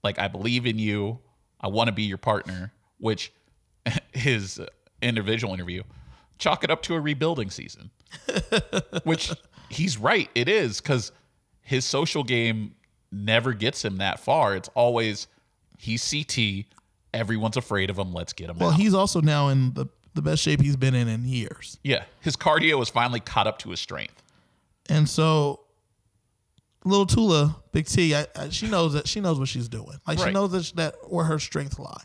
Like I believe in you. I want to be your partner. Which his individual interview, chalk it up to a rebuilding season. which he's right. It is because his social game never gets him that far. It's always he's CT. Everyone's afraid of him. Let's get him Well, out. he's also now in the, the best shape he's been in in years. yeah, his cardio has finally caught up to his strength. And so, little Tula, Big T, I, I, she knows that she knows what she's doing. Like she knows that, that where her strengths lie,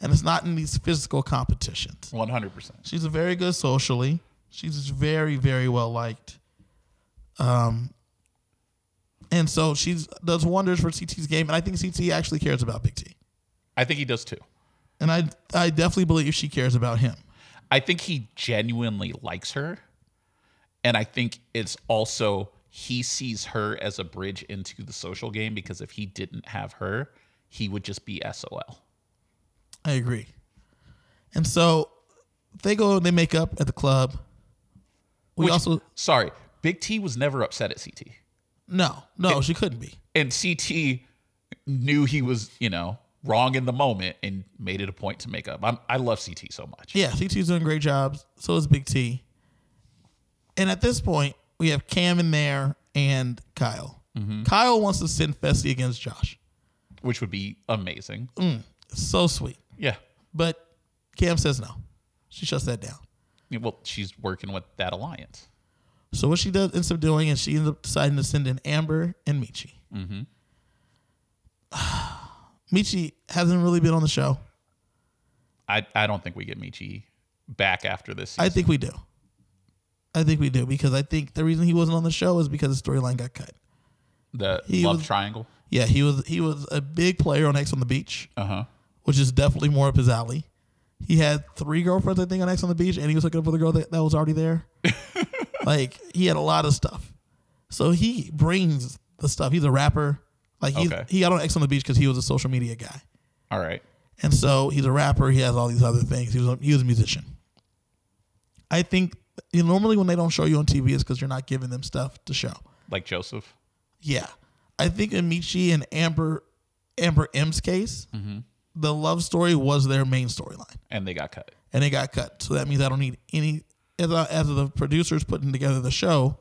and it's not in these physical competitions. One hundred percent. She's a very good socially. She's very very well liked. Um. And so she does wonders for CT's game, and I think CT actually cares about Big T, I think he does too. and I I definitely believe she cares about him. I think he genuinely likes her. And I think it's also he sees her as a bridge into the social game because if he didn't have her, he would just be SOL. I agree. And so they go, they make up at the club. We Which- also Sorry, Big T was never upset at CT. No, no, she couldn't be. And CT knew he was, you know, wrong in the moment and made it a point to make up. I'm, I love CT so much. Yeah, CT's doing great jobs. So is Big T. And at this point, we have Cam in there and Kyle. Mm-hmm. Kyle wants to send Fessy against Josh. Which would be amazing. Mm, so sweet. Yeah. But Cam says no. She shuts that down. Yeah, Well, she's working with that alliance. So what she does ends up doing is she ends up deciding to send in Amber and Mechie. Mm-hmm. Mechie hasn't really been on the show. I, I don't think we get Mechie back after this season. I think we do. I think we do because I think the reason he wasn't on the show is because the storyline got cut. the he love was- triangle. Yeah, he was he was a big player on Ex on the Beach, Uh huh. which is definitely more up his alley. He had three girlfriends, I think, on Ex on the Beach, and he was hooking up with a girl that, that was already there. like he had a lot of stuff, so he brings the stuff. He's a rapper. Like he Okay. he got on Ex on the Beach because he was a social media guy, All right. and so he's a rapper. He has all these other things. He was a, he was a musician. I think you know, normally when they don't show you on TV is because you're not giving them stuff to show. Like Joseph. Yeah, I think in Mechie and Amber Amber M's case, mm-hmm. the love story was their main storyline, And they got cut. and it got cut. So that means I don't need any. As, I, as the producers putting together the show,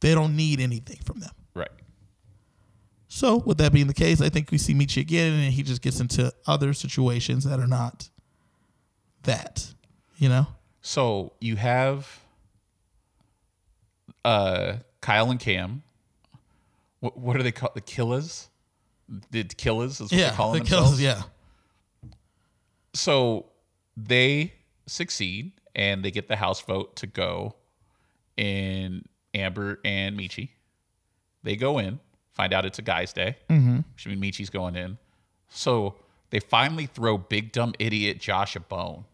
they don't need anything from them. Right. So with that being the case, I think we see Mechie again, and he just gets into other situations that are not that. You know, So you have uh Kyle and Cam. What, what are they called? The Killers? The Killers is what yeah, they call the themselves. kills, yeah, So they succeed and they get the House vote to go in Amber and Mechie. They go in. Find out it's a guy's day. Mm-hmm. Which means Mechie's going in. So they finally throw big dumb idiot Josh a bone.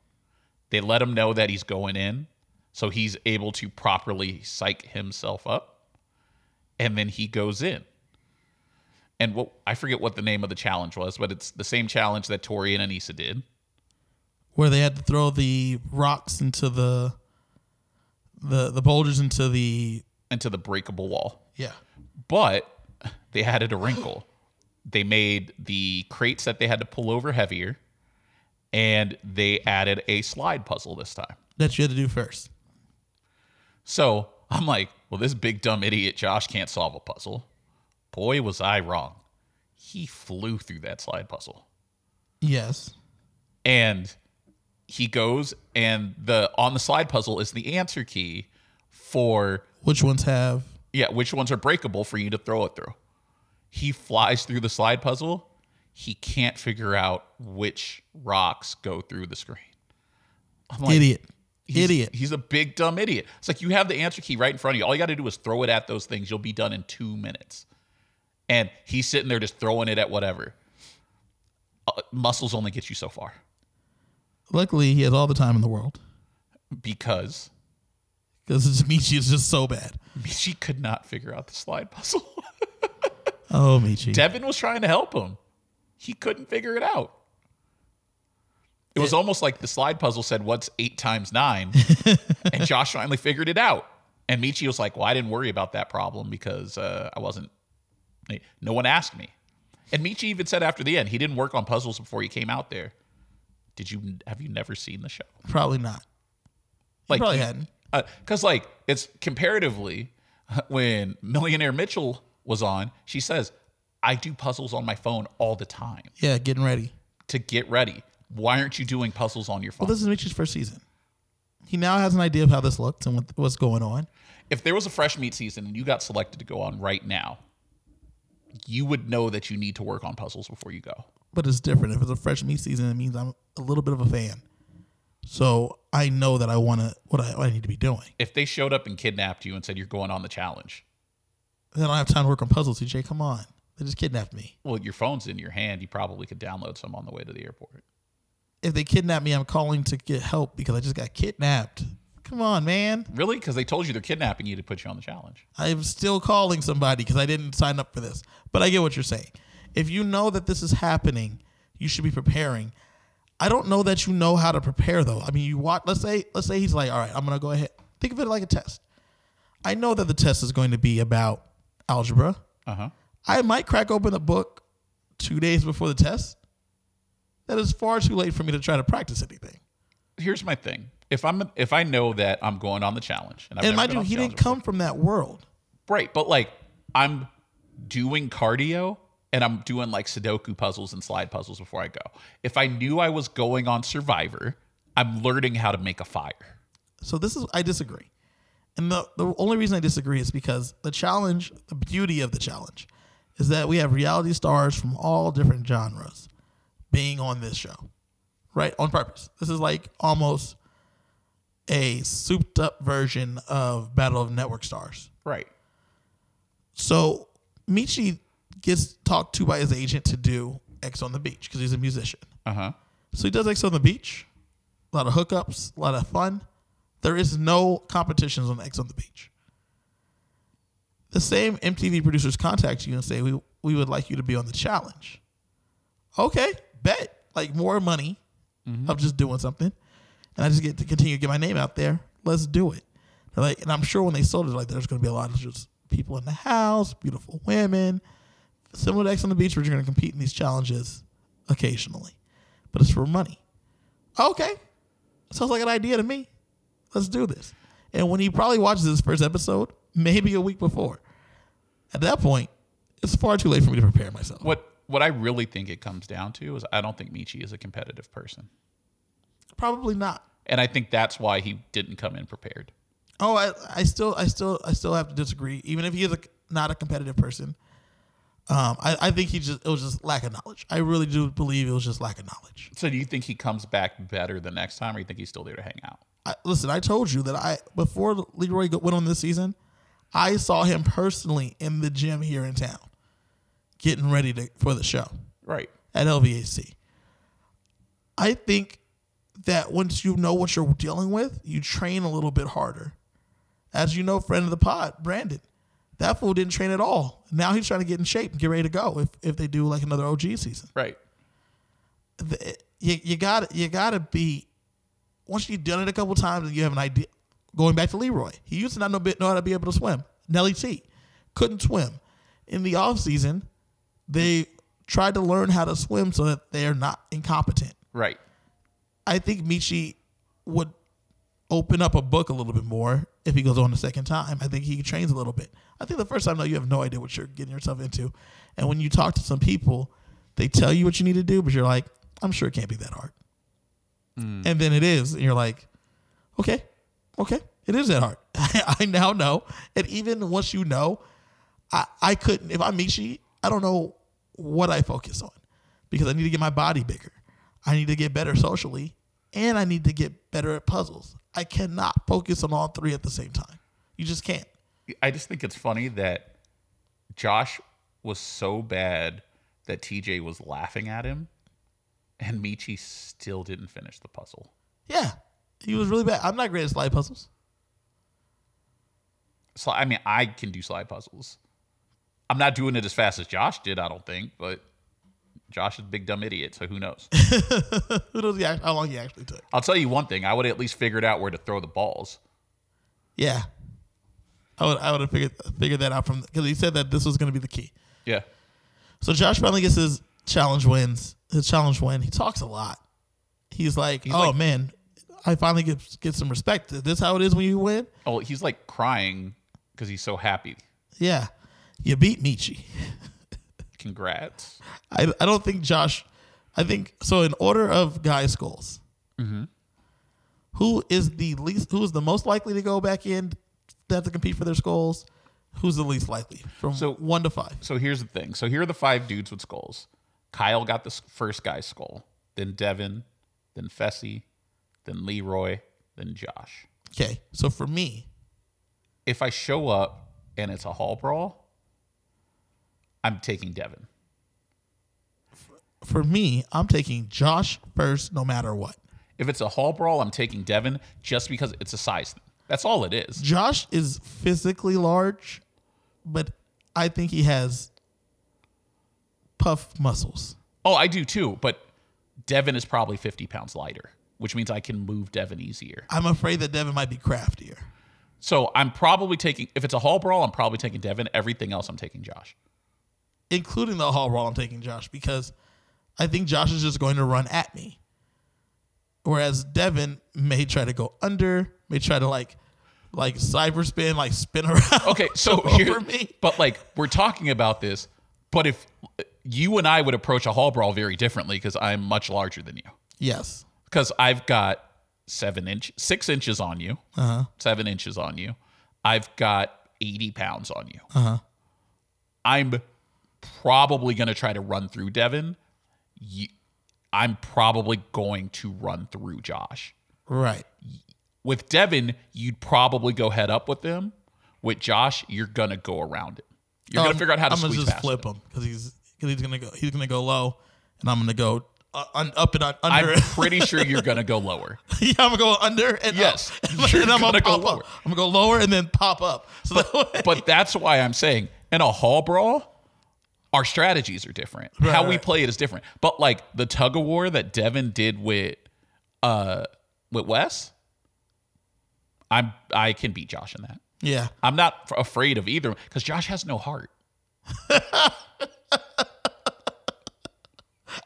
They let him know that he's going in, so he's able to properly psych himself up, and then he goes in. And what I forget what the name of the challenge was, but it's the same challenge that Tori and Aneesa did. Where they had to throw the rocks into the the the boulders into the into the breakable wall. yeah. But they added a wrinkle. They made the crates that they had to pull over heavier, and they added a slide puzzle this time. That you had to do first. So I'm like, well, this big dumb idiot Josh can't solve a puzzle. Boy, was I wrong. He flew through that slide puzzle. Yes. And he goes and the on the slide puzzle is the answer key for Which ones have yeah, which ones are breakable for you to throw it through. He flies through the slide puzzle. He can't figure out which rocks go through the screen. I'm like, idiot. He's, Idiot. He's a big dumb idiot. It's like you have the answer key right in front of you. All you got to do is throw it at those things. You'll be done in two minutes. And he's sitting there just throwing it at whatever. Uh, muscles only get you so far Luckily, he has all the time in the world because because Mechie is just so bad. she could not figure out the slide puzzle. Oh, Mechie. Devin was trying to help him. He couldn't figure it out. It was almost like the slide puzzle said, What's eight times nine? and Josh finally figured it out. And Mechie was like, Well, I didn't worry about that problem because uh, I wasn't, no one asked me. And Mechie even said after the end, he didn't work on puzzles before he came out there. Did you, have you never seen the show? Probably not. Like, Probably hadn't. Uh, because like it's comparatively when millionaire mitchell was on she says i do puzzles on my phone all the time Yeah, getting ready. to get ready why aren't you doing puzzles on your phone Well, this is Mechie's first season. He now has an idea of how this looks and what, what's going on. if there was a fresh meat season and you got selected to go on right now you would know that you need to work on puzzles before you go But it's different. If it's a fresh meat season, it means I'm a little bit of a fan. So I know that I want to what I, what I need to be doing. if they showed up and kidnapped you and said you're going on the challenge Then I don't have time to work on puzzles. CJ, come on. They just kidnapped me. well your phone's in your hand you probably could download some on the way to the airport If they kidnap me, I'm calling to get help because I just got kidnapped. Come on, man. really because they told you they're kidnapping you to put you on the challenge I'm still calling somebody because I didn't sign up for this. But I get what you're saying. If you know that this is happening, you should be preparing. I don't know that you know how to prepare though. I mean, you watch. Let's say, let's say he's like, all right, I'm gonna go ahead. Think of it like a test. I know that the test is going to be about algebra. uh-huh I might crack open a book two days before the test. That is far too late for me to try to practice anything. here's my thing. If I'm if I know that I'm going on the challenge, and, I've And mind you, he the didn't come from that world. before. right, but like I'm doing cardio and I'm doing like Sudoku puzzles and slide puzzles before I go. If I knew I was going on Survivor, I'm learning how to make a fire. So this is I disagree. And the, the only reason I disagree is because the challenge, the beauty of the challenge, is that we have reality stars from all different genres being on this show. Right? On purpose. This is like almost a souped up version of Battle of Network Stars. Right. So Mechie gets talked to by his agent to do Ex on the Beach because he's a musician. Uh huh. So he does Ex on the Beach. A lot of hookups, a lot of fun. There is no competitions on Ex on the Beach. The same MTV producers contact you and say, we, we would like you to be on the challenge. Okay, bet. Like more money of just doing something. And I just get to continue to get my name out there. Let's do it. They're like, and I'm sure when they sold it, like there's going to be a lot of just people in the house, beautiful women, similar to Ex on the Beach, where you're going to compete in these challenges occasionally, but it's for money. Okay, sounds like an idea to me. Let's do this. And when he probably watches this first episode, maybe a week before, at that point, it's far too late for me to prepare myself. What what I really think it comes down to is I don't think Mechie is a competitive person, Probably not. and I think that's why he didn't come in prepared. Oh, I, I still, I still, I still have to disagree. Even if he is a, not a competitive person, um, I, I think he just it was just lack of knowledge. I really do believe it was just lack of knowledge. So do you think he comes back better the next time, or you think he's still there to hang out? I, listen, I told you that I before Leroy went on this season, I saw him personally in the gym here in town. getting ready to, for the show Right. at LVAC. I think that once you know what you're dealing with, you train a little bit harder. As you know, friend of the pod, Brandon, that fool didn't train at all. Now he's trying to get in shape and get ready to go if, if they do like another OG season. Right. The- you you got you got to be once you've done it a couple times and you have an idea. Going back to Leroy, he used to not know, bit- know how to be able to swim. Nelly T couldn't swim. In the off season, they tried to learn how to swim so that they're not incompetent. Right. I think Mechie would open up a book a little bit more if he goes on the second time. I think he trains a little bit. I think the first time though, you have no idea what you're getting yourself into, and when you talk to some people, they tell you what you need to do, but you're like, I'm sure it can't be that hard, mm. and then it is, and you're like, okay, okay, it is that hard. I now know, and even once you know, I I couldn't if I'm Mechie, I don't know what I focus on because I need to get my body bigger. I need to get better socially and I need to get better at puzzles. I cannot focus on all three at the same time. You just can't. I just think it's funny that Josh was so bad that TJ was laughing at him, and Mechie still didn't finish the puzzle. Yeah. He was really bad. I'm not great at slide puzzles. So I mean, I can do slide puzzles. I'm not doing it as fast as Josh did, I don't think, but Josh is a big dumb idiot, so who knows? Who knows act- how long he actually took? I'll tell you one thing: I would have at least figured out where to throw the balls. Yeah. I would I would have figured figured that out from because he said that this was going to be the key. Yeah, So Josh finally gets his challenge wins. His challenge win. He talks a lot. He's like, He's "Oh like- man, I finally get get some respect. Is this how it is when you win? Oh, he's like crying because he's so happy. Yeah, you beat Mechie. Congrats. I, I don't think Josh. I think so. In order of guy skulls, Mm-hmm. who is the least? Who is the most likely to go back in to have to compete for their skulls? Who's the least likely from So- one to five? So here's the thing. So here are the five dudes with skulls. Kyle got the first guy's skull, then Devin, then Fessy, then Leroy, then Josh. Okay, so for me, If I show up and it's a hall brawl, I'm taking Devin. for me, I'm taking Josh first, no matter what. If it's a hall brawl, I'm taking Devin just because it's a size thing. That's all it is. Josh is physically large, but I think he has puff muscles. Oh, I do too, but Devin is probably 50 pounds lighter, which means I can move Devin easier. I'm afraid that Devin might be craftier. So I'm probably taking, if it's a hall brawl, I'm probably taking Devin. Everything else, I'm taking Josh. Including the hall brawl, I'm taking Josh because I think Josh is just going to run at me. Whereas Devin may try to go under, may try to like like cyber spin, like spin around. Okay, so here, me. but like we're talking about this, but if you and I would approach a hall brawl very differently because I'm much larger than you, Yes. because I've got seven inch, six inches on you, uh-huh. seven inches on you. I've got 80 pounds on you. Uh-huh. I'm probably going to try to run through Devin. I'm probably going to run through Josh. Right. With Devin, you'd probably go head up with him. With Josh, you're gonna go around it. You're gonna Um, figure out how to I'm gonna just flip him. because he's because he's gonna go he's gonna go low, and I'm gonna go uh, un, up and un, under. I'm pretty sure you're gonna go lower. yeah, I'm gonna go under and Yes, up. and I'm gonna go pop lower. Up. I'm gonna go lower and then pop up. So that way, But that's why I'm saying in a hall brawl, our strategies are different. how we right. play it is different. But like the tug of war that Devin did with uh with Wes, I'm I can beat Josh in that. yeah, I'm not f- afraid of either because Josh has no heart.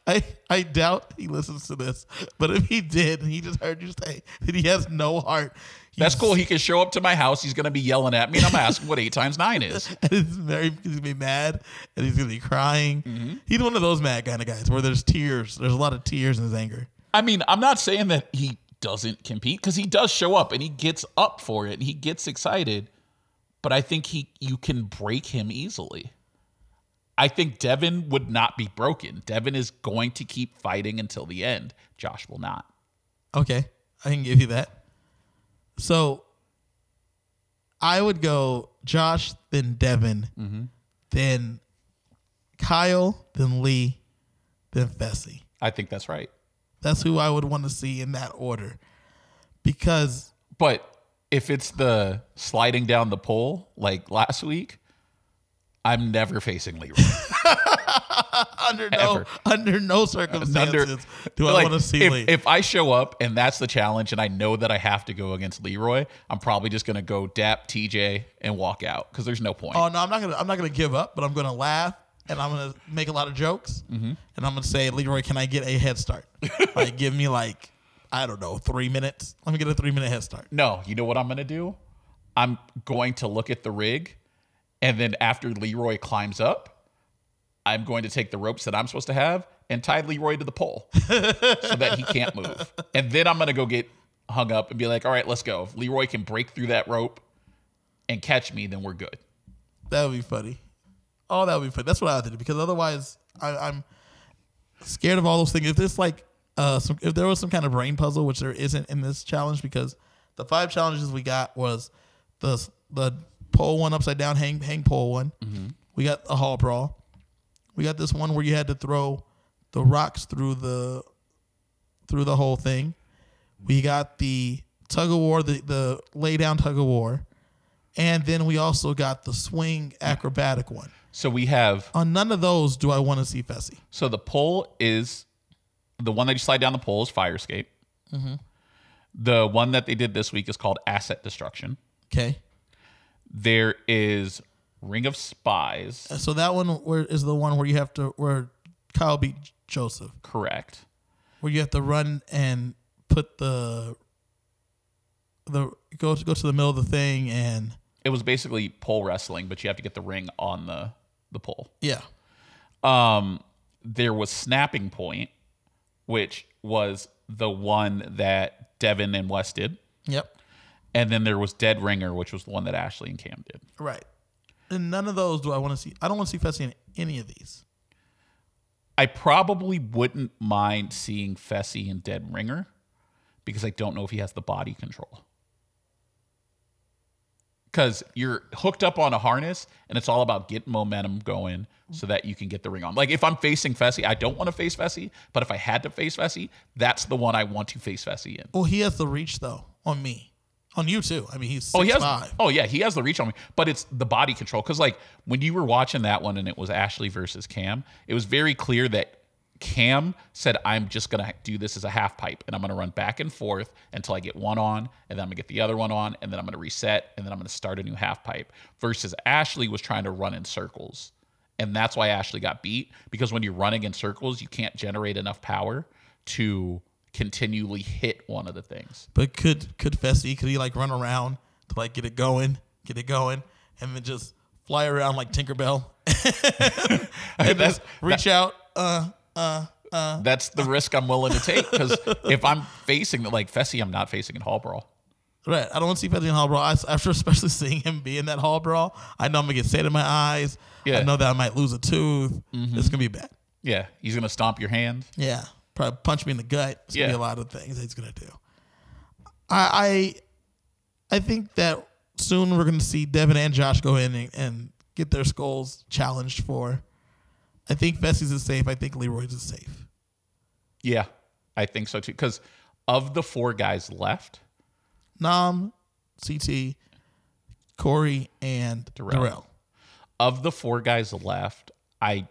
I I doubt he listens to this, but if he did, and he just heard you say that he has no heart. That's cool. He can show up to my house. He's gonna be yelling at me, and I'm asking what eight times nine is. And he's very he's gonna be mad and he's gonna be crying. Mm-hmm. He's one of those mad kind of guys where there's tears. There's a lot of tears in his anger. I mean, I'm not saying that he doesn't compete because he does show up and he gets up for it and he gets excited, but I think he you can break him easily. I think Devin would not be broken. Devin is going to keep fighting until the end. Josh will not. Okay, I can give you that. So I would go Josh, then Devin, Mm-hmm. then Kyle, then Lee, then Fessy. I think that's right. That's who I would want to see in that order. Because But if it's the sliding down the pole like last week, I'm never facing Leroy. under no Ever. under no circumstances do I Like, want to see if, Lee. if I show up and that's the challenge and I know that I have to go against Leroy, I'm probably just gonna go dap TJ and walk out because there's no point. oh no, I'm not gonna I'm not gonna give up, but I'm gonna laugh and I'm gonna make a lot of jokes Mm-hmm. and I'm gonna say, Leroy, can I get a head start? like give me like I don't know three minutes. Let me get a three minute head start. No, you know what I'm gonna do? I'm going to look at the rig, and then after Leroy climbs up, I'm going to take the ropes that I'm supposed to have and tie Leroy to the pole so that he can't move. And then I'm gonna go get hung up and be like, all right, let's go. If Leroy can break through that rope and catch me, then we're good. That would be funny. Oh, that would be funny. That's what I do because otherwise, I, I'm scared of all those things. If there's like, uh, some, if there was some kind of brain puzzle, which there isn't in this challenge, because the five challenges we got was the the pole one upside down hang hang pole one. Mm-hmm. We got a hall brawl. We got this one where you had to throw the rocks through the through the whole thing. We got the tug of war, the the lay down tug of war. And then we also got the swing acrobatic one. So we have On none of those do I want to see Fessy. so the pole is the one that you slide down the pole is fire escape. Mm-hmm. The one that they did this week is called asset destruction. Okay. There is Ring of Spies. So that one where is the one where you have to where Kyle beat Joseph, Correct. where you have to run and put the the go to go to the middle of the thing and It was basically pole wrestling, but you have to get the ring on the the pole. yeah. Um, there was snapping point, which was the one that Devin and Wes did, Yep. And then there was Dead Ringer, which was the one that Ashley and Cam did. Right. And none of those do I want to see. I don't want to see Fessy in any of these. I probably wouldn't mind seeing Fessy in Dead Ringer because I don't know if he has the body control. Because you're hooked up on a harness and it's all about getting momentum going so that you can get the ring on. Like if I'm facing Fessy, I don't want to face Fessy, but if I had to face Fessy, that's the one I want to face Fessy in. Well, he has the reach though on me, on you too. I mean, he's Oh, he has. five. Oh, yeah, he has the reach on me, but it's the body control. Because like when you were watching that one and it was Ashley versus Cam, it was very clear that Cam said, "I'm just gonna do this as a half pipe, and I'm gonna run back and forth until I get one on, and then I'm gonna get the other one on, and then I'm gonna reset, and then I'm gonna start a new half pipe." Versus Ashley was trying to run in circles, and that's why Ashley got beat because when you're running in circles, you can't generate enough power to continually hit one of the things. But could could Fessy could he like run around to like get it going, get it going, and then just fly around like Tinkerbell and That's- reach out? Uh, uh, uh. That's the risk I'm willing to take because if I'm facing the like Fessy, I'm not facing in Hall Brawl. right. I don't want to see Fessy in Hall Brawl. I, after especially seeing him be in that Hall Brawl, I know I'm gonna get sand in my eyes. Yeah. I know that I might lose a tooth. It's gonna be bad. Yeah, he's gonna stomp your hand. Yeah, probably punch me in the gut. It's gonna be a lot of things he's gonna do. I I, I think that soon we're gonna see Devin and Josh go in and, and get their skulls challenged for. I think Fessy's is safe. I think Leroy's is safe. Yeah, I think so too. Because of the four guys left, Nam, CT, Corey, and Darrell. Darrell. of the four guys left, I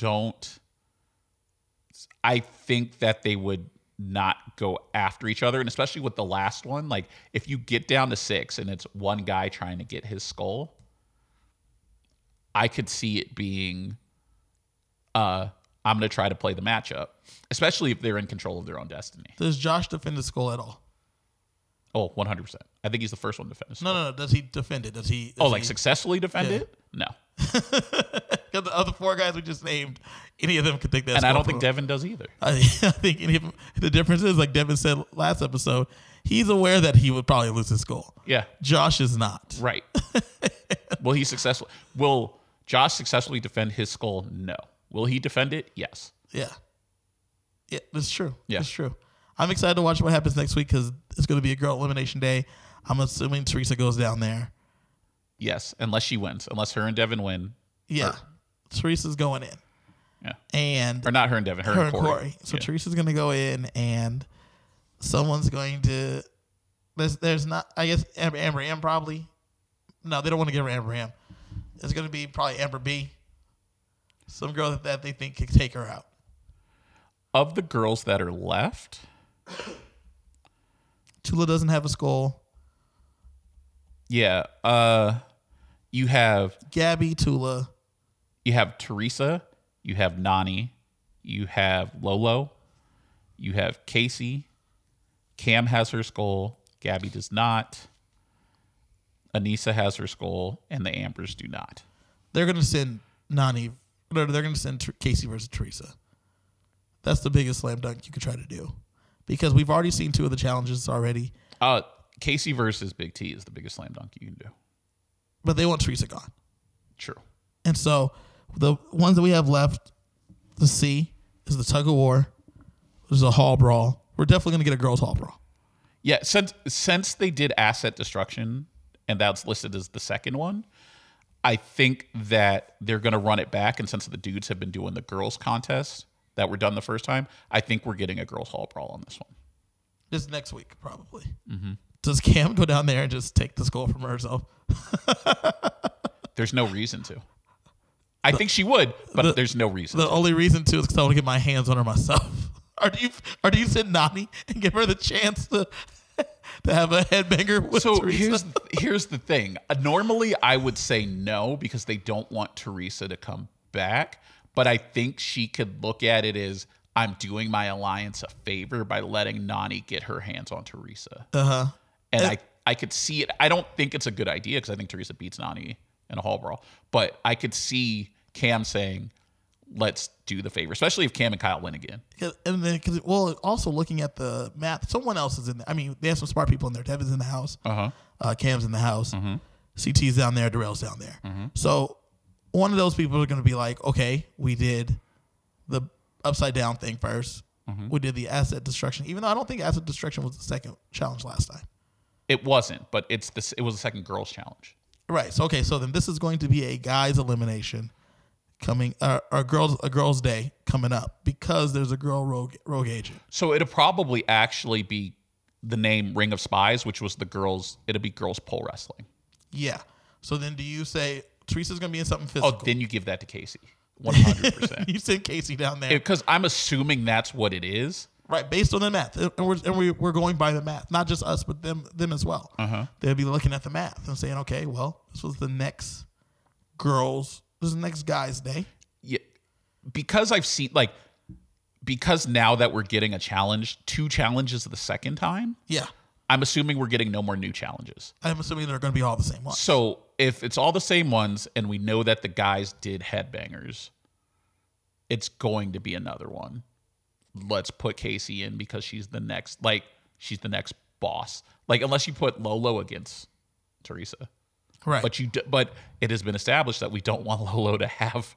don't. I think that they would not go after each other, and especially with the last one, like if you get down to six and it's one guy trying to get his skull, I could see it being. Uh, I'm going to try to play the matchup, especially if they're in control of their own destiny. Does Josh defend the skull at all? Oh, 100%. I think he's the first one to defend his No, no, no. Does he defend it? Does he? Does Oh, like he, successfully defend Yeah. it? No. Because the other four guys we just named, any of them could take that. And I don't think. Devin does either. I, I think any of them, the difference is, like Devin said last episode, he's aware that he would probably lose his skull. Yeah. Josh is not. Right. will he successfully will Josh successfully defend his skull? No. Will he defend it? Yes. Yeah. Yeah, that's true. Yeah. That's true. I'm excited to watch what happens next week because it's going to be a girl elimination day. I'm assuming Teresa goes down there. Yes. Unless she wins. Unless her and Devin win. Yeah. Teresa's going in, Yeah. and Or not her and Devin, her, her and and Corey. Corey. So Yeah. Teresa's gonna go in, and someone's going to. There's, there's not. I guess Amber, Amber M probably. No, they don't want to give her Amber M. It's gonna be probably Amber B. Some girl that, that they think could take her out. Of the girls that are left, Tula doesn't have a skull. Yeah, uh, you have Gabby, Tula, you have Teresa, you have Nany, you have Lolo, you have Kaycee. Cam has her skull. Gabby does not. Aneesa has her skull, and the Ambers do not. they're gonna send Nany. They're, they're gonna send Kaycee versus Teresa. That's the biggest slam dunk you could try to do, because we've already seen two of the challenges already. Uh, Kaycee versus Big T is the biggest slam dunk you can do. But they want Teresa gone. True. And so the ones that we have left to see is the tug of war. There's a hall brawl. We're definitely gonna get a girls' hall brawl. Yeah, since since they did asset destruction, and that's listed as the second one, I think that they're going to run it back. And since the dudes have been doing the girls contest that were done the first time, I think we're getting a girls hall brawl on this one. This next week, probably. Mm-hmm. Does Cam go down there and just take the skull from herself? There's no reason to. I think she would, but the- there's no reason. The to. only reason to is because I want to get my hands on her myself. Or do you, or do you send Nany and give her the chance to to have a headbanger with So Teresa? here's here's the thing. Uh, normally, I would say no because they don't want Teresa to come back. But I think she could look at it as I'm doing my alliance a favor by letting Nany get her hands on Teresa, uh and I I could see it. I don't think it's a good idea because I think Teresa beats Nany in a hall brawl. But I could see Cam saying, "Let's do the favor," especially if Cam and Kyle win again. And then, cause, well, also looking at the math, someone else is in there. I mean, they have some smart people in there. Devin's in the house. Uh-huh. Uh, Cam's in the house. CT's down there. Darrell's down there. So one of those people are going to be like, okay, we did the upside down thing 1st We did the asset destruction, even though I don't think asset destruction was the second challenge last time. It wasn't, but it's this. It was the second girls challenge. Right. So okay. So then this is going to be a guys elimination coming, uh, or girls a girls day coming up because there's a girl rogue rogue agent. So it'll probably actually be the name Ring of Spies, which was the girls. It'll be girls pole wrestling. Yeah. So then do you say Teresa's going to be in something physical? Oh, physical? then you give that to Kaycee, one hundred percent. you send Kaycee down there. Because I'm assuming that's what it is. Right, based on the math, and we're and we, we're going by the math, not just us, but them them as well. Uh-huh. They'll be looking at the math and saying, okay, well, this was the next girls, this is the next guys' day. Yeah, because I've seen like because now that we're getting a challenge, two challenges the second time. Yeah, I'm assuming we're getting no more new challenges. I'm assuming they're going to be all the same ones. So if it's all the same ones and we know that the guys did headbangers, it's going to be another one. Let's put Kaycee in because she's the next, like, she's the next boss. Like, unless you put Lolo against Teresa, Right, but you, d- but it has been established that we don't want Lolo to have.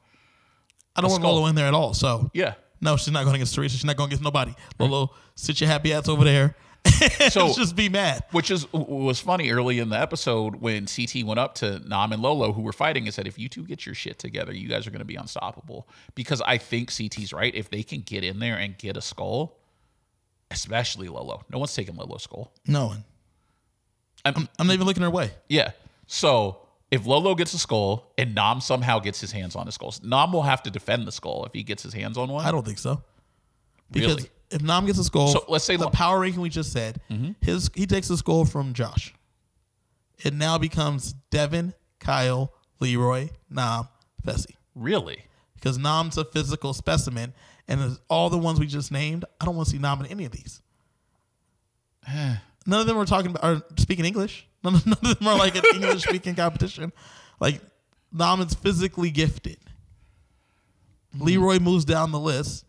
I don't want skull. Lolo in there at all. So Yeah. no, she's not going against Teresa. She's not going against nobody. Mm-hmm. Lolo, sit your happy ass over there. So- it's just be mad. Which is was funny early in the episode when CT went up to Nam and Lolo who were fighting and said, "If you two get your shit together, you guys are going to be unstoppable." Because I think CT's right. If they can get in there and get a skull, especially Lolo, no one's taking Lolo's skull. No one. I'm, I'm not even looking her way. yeah. So if Lolo gets a skull and Nam somehow gets his hands on a skull, Nam will have to defend the skull if he gets his hands on one. I don't think so. Because Really? If Nam gets a skull, So let's say the Lo- Mm-hmm. power ranking we just said, his he takes a skull from Josh. It now becomes Devin, Kyle, Leroy, Nam, Fessy. really. Because Nam's a physical specimen, and all the ones we just named, I don't want to see Nam in any of these. None of them are talking about are speaking English. None of, none of them are like an English speaking competition. Like Nam is physically gifted. Leroy moves down the list,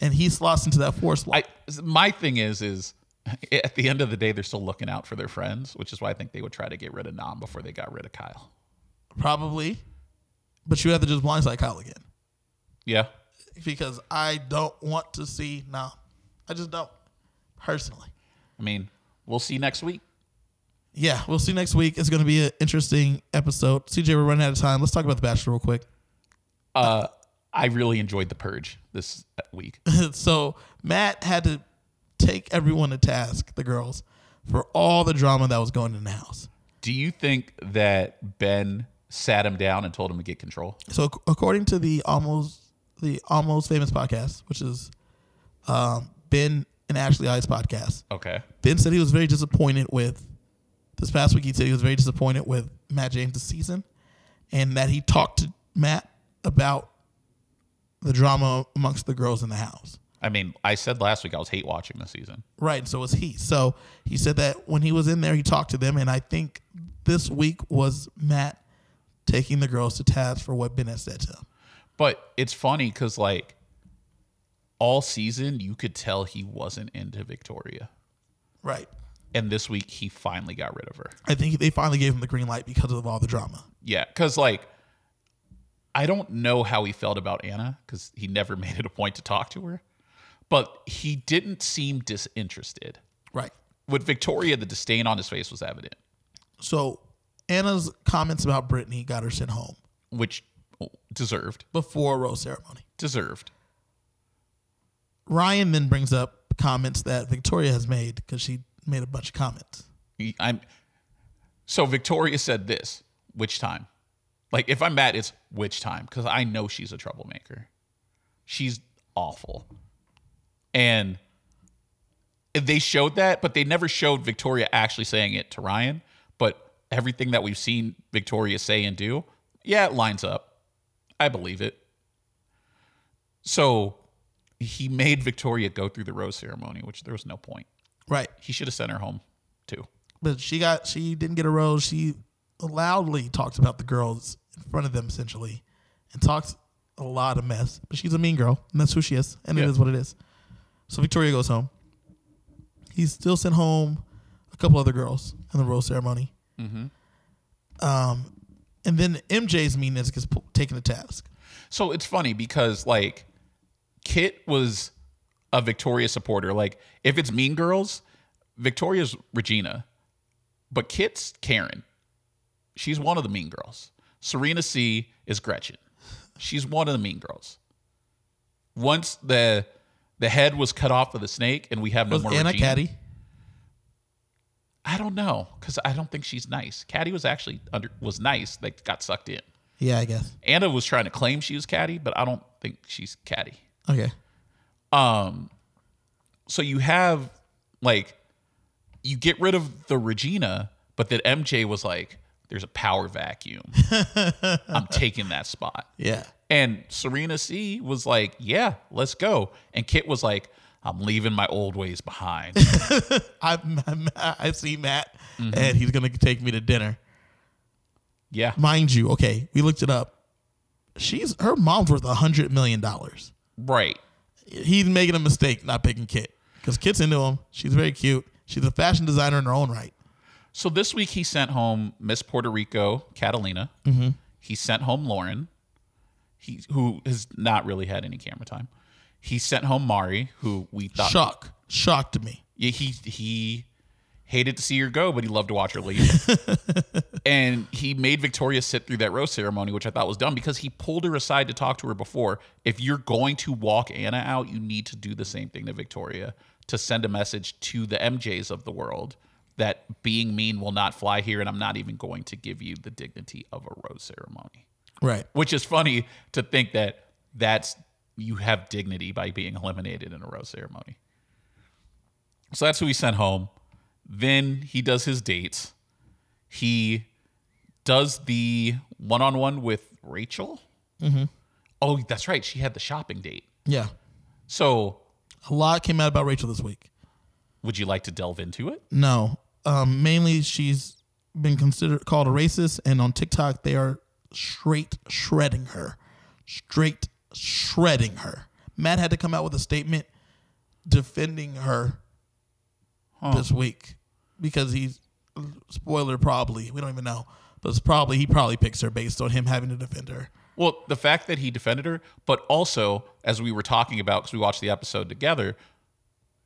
and he slots into that four slot. I my thing is is at the end of the day they're still looking out for their friends, which is why I think they would try to get rid of Nam before they got rid of Kyle. Probably. But you have to just blindside Kyle again. Yeah. Because I don't want to see no. I just don't. Personally. I mean, we'll see next week. Yeah, we'll see next week. It's gonna be an interesting episode. CJ, we're running out of time. Let's talk about the Bachelor real quick. Uh, I really enjoyed the purge this week. so Matt had to take everyone to task, the girls, for all the drama that was going in the house. Do you think that Ben sat him down and told him to get control? So according to the almost the almost famous podcast, which is um, Ben and Ashley I's podcast, Okay. Ben said he was very disappointed with this past week. He said he was very disappointed with Matt James' season, and that he talked to Matt about the drama amongst the girls in the house. I mean, I said last week I was hate watching this season. Right. So was he. So he said that when he was in there, he talked to them, and I think this week was Matt taking the girls to task for what Ben had said to him. But it's funny because like all season you could tell he wasn't into Victoria. Right. And this week he finally got rid of her. I think they finally gave him the green light because of all the drama. Yeah, because like I don't know how he felt about Anna because he never made it a point to talk to her, but he didn't seem disinterested. Right. With Victoria, the disdain on his face was evident, So Anna's comments about Brittany got her sent home which oh, deserved, before rose ceremony. deserved. Ryan then brings up comments that Victoria has made because she made a bunch of comments. I'm so Victoria said this. Which time? Like if I'm mad, it's which time? Because I know she's a troublemaker. She's awful, and they showed that, but they never showed Victoria actually saying it to Ryan. But everything that we've seen Victoria say and do, yeah, it lines up. I believe it. So he made Victoria go through the rose ceremony, which there was no point. Right. He should have sent her home too. But she got she didn't get a rose. She loudly talked about the girls in front of them essentially and talks a lot of mess. But she's a mean girl, and that's who she is, and Yeah. it is what it is. So Victoria goes home. He's still sent home a couple other girls in the rose ceremony. Um, and then MJ's meanness gets pu- taken to task. So it's funny because like Kit was a Victoria supporter. Like if it's Mean Girls, Victoria's Regina, but Kit's Karen. She's one of the Mean Girls. Serena C is Gretchen. She's one of the Mean Girls. Once the the head was cut off of the snake and we have no Was more Anna Regina, Caddy? I don't know because I don't think she's nice. Caddy was actually under was nice. Like got sucked in. Yeah, I guess. Anna was trying to claim she was Caddy, but I don't think she's Caddy. Okay. Um, so you have like you get rid of the Regina, but then MJ was like, "There's a power vacuum. I'm taking that spot." Yeah. And Serena C was like, "Yeah, let's go." And Kit was like, "I'm leaving my old ways behind." I I see Matt, mm-hmm. and he's gonna take me to dinner. yeah, Mind you, okay, we looked it up. She's her mom's worth a hundred million dollars. right. He's making a mistake not picking Kit because Kit's into him. She's very cute. She's a fashion designer in her own right. So this week he sent home Miss Puerto Rico, Catalina. Mm-hmm. He sent home Lauren, he who has not really had any camera time. He sent home Mari, who we thought Shock, shock to me. Yeah, he he hated to see her go, but he loved to watch her leave. and he made Victoria sit through that rose ceremony, which I thought was dumb because he pulled her aside to talk to her before. If you're going to walk Anna out, you need to do the same thing to Victoria to send a message to the MJs of the world that being mean will not fly here, and I'm not even going to give you the dignity of a rose ceremony. Right. Which is funny to think that that's you have dignity by being eliminated in a rose ceremony. So that's who he sent home. Then he does his dates. He does the one on one with Rachel. Mm-hmm. Oh, that's right. She had the shopping date. Yeah. So A lot came out about Rachel this week. would you like to delve into it? No. Um, mainly she's been considered called a racist, and on TikTok they are straight shredding her. Straight shredding her. Matt had to come out with a statement defending her this week because he's spoiler probably we don't even know, but it's probably he probably picks her based on him having to defend her. Well, the fact that he defended her, but also, as we were talking about, because we watched the episode together,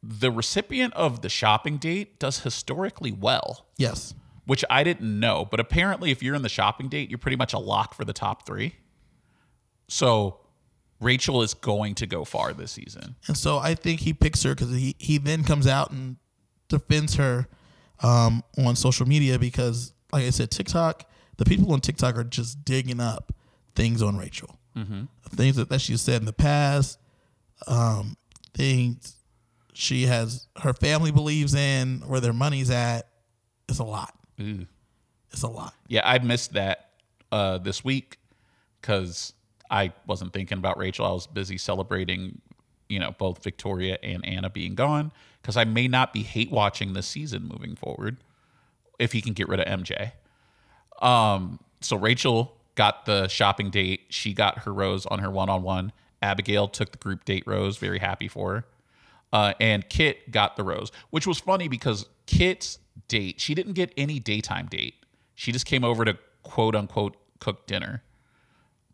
the recipient of the shopping date does historically well, Yes. which I didn't know. But apparently, if you're in the shopping date, you're pretty much a lock for the top three. So Rachel is going to go far this season. And so I think he picks her because he, he then comes out and defends her um, on social media because, like I said, TikTok, the people on TikTok are just digging up things on Rachel. Mm-hmm. Things that, that she said in the past, um, things she has, her family believes in, where their money's at. It's a lot. Ooh. It's a lot. Yeah, I missed that uh, this week because I wasn't thinking about Rachel. I was busy celebrating, you know, both Victoria and Anna being gone because I may not be hate watching this season moving forward if he can get rid of MJ. Um, so Rachel got the shopping date. She got her rose on her one on one. Abigail took the group date rose. Very happy for her. Uh, and Kit got the rose, which was funny because Kit's date, she didn't get any daytime date. She just came over to quote unquote cook dinner.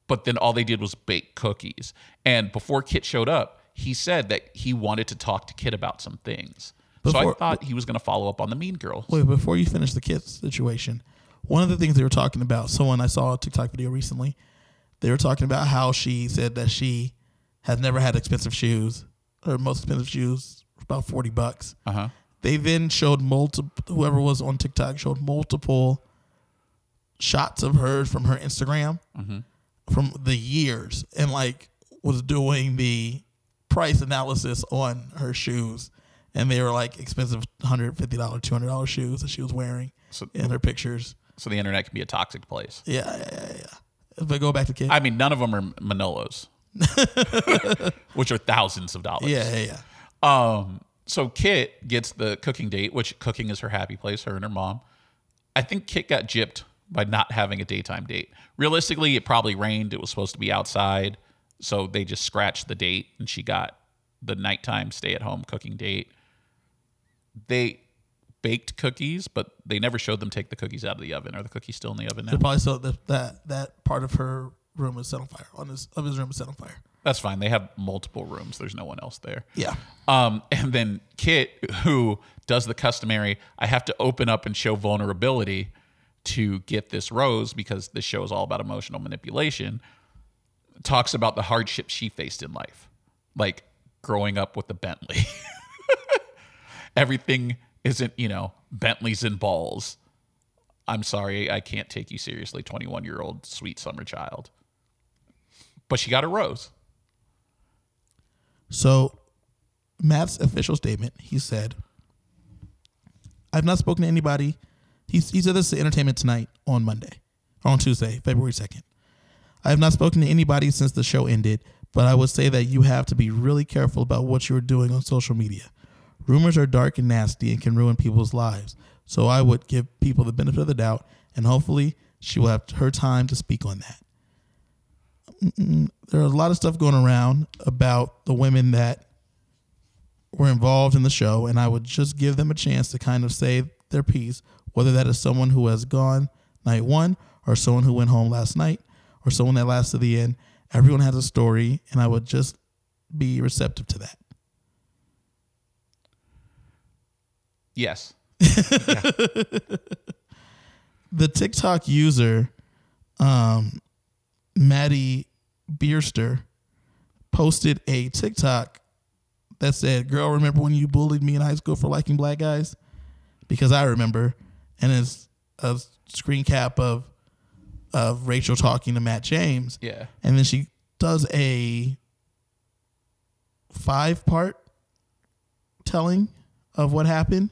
But then all they did was bake cookies. And before Kit showed up, he said that he wanted to talk to Kit about some things. so I Before- thought he was going to follow up on the Mean Girls. Wait, before you finish the Kit situation, one of the things they were talking about, someone I saw a TikTok video recently, they were talking about how she said that she has never had expensive shoes. Her most expensive shoes about 40 bucks. Uh huh. They then showed multiple, whoever was on TikTok showed multiple shots of her from her Instagram from the years and like was doing the price analysis on her shoes. And they were like expensive $150, $200 shoes that she was wearing So, in her pictures. so the internet can be a toxic place. Yeah, yeah, yeah. yeah. But go back to kids. I mean, none of them are Manolos, which are thousands of dollars. yeah, yeah, yeah. Um, so Kit gets the cooking date, which cooking is her happy place, her and her mom. I think Kit got gypped by not having a daytime date. Realistically, it probably rained. It was supposed to be outside. So they just scratched the date and she got the nighttime stay at home cooking date. They baked cookies, but they never showed them take the cookies out of the oven. Are the cookies still in the oven now? They probably that that that part of her room was set on fire. On his of his room was set on fire. That's fine. They have multiple rooms. There's no one else there. Yeah. Um, and then Kit, who does the customary, I have to open up and show vulnerability to get this rose because this show is all about emotional manipulation, talks about the hardships she faced in life, like growing up with the Bentley. Everything isn't, you know, Bentleys and balls. I'm sorry, I can't take you seriously, 21 year old sweet summer child. But she got a rose. So, Matt's official statement, he said, I've not spoken to anybody. He, he said this to Entertainment Tonight on Monday, on Tuesday, February 2nd. I have not spoken to anybody since the show ended, but I would say that you have to be really careful about what you're doing on social media. Rumors are dark and nasty and can ruin people's lives. So I would give people the benefit of the doubt, and hopefully she will have her time to speak on that there's a lot of stuff going around about the women that were involved in the show, and I would just give them a chance to kind of say their piece, whether that is someone who has gone night one, or someone who went home last night, or someone that lasted to the end. Everyone has a story, and I would just be receptive to that. Yes. the TikTok user, um, Maddie Beerster posted a TikTok that said, "Girl, remember when you bullied me in high school for liking black guys?" Because I remember, and it's a screen cap of of Rachel talking to Matt James, Yeah. and then she does a five part telling of what happened.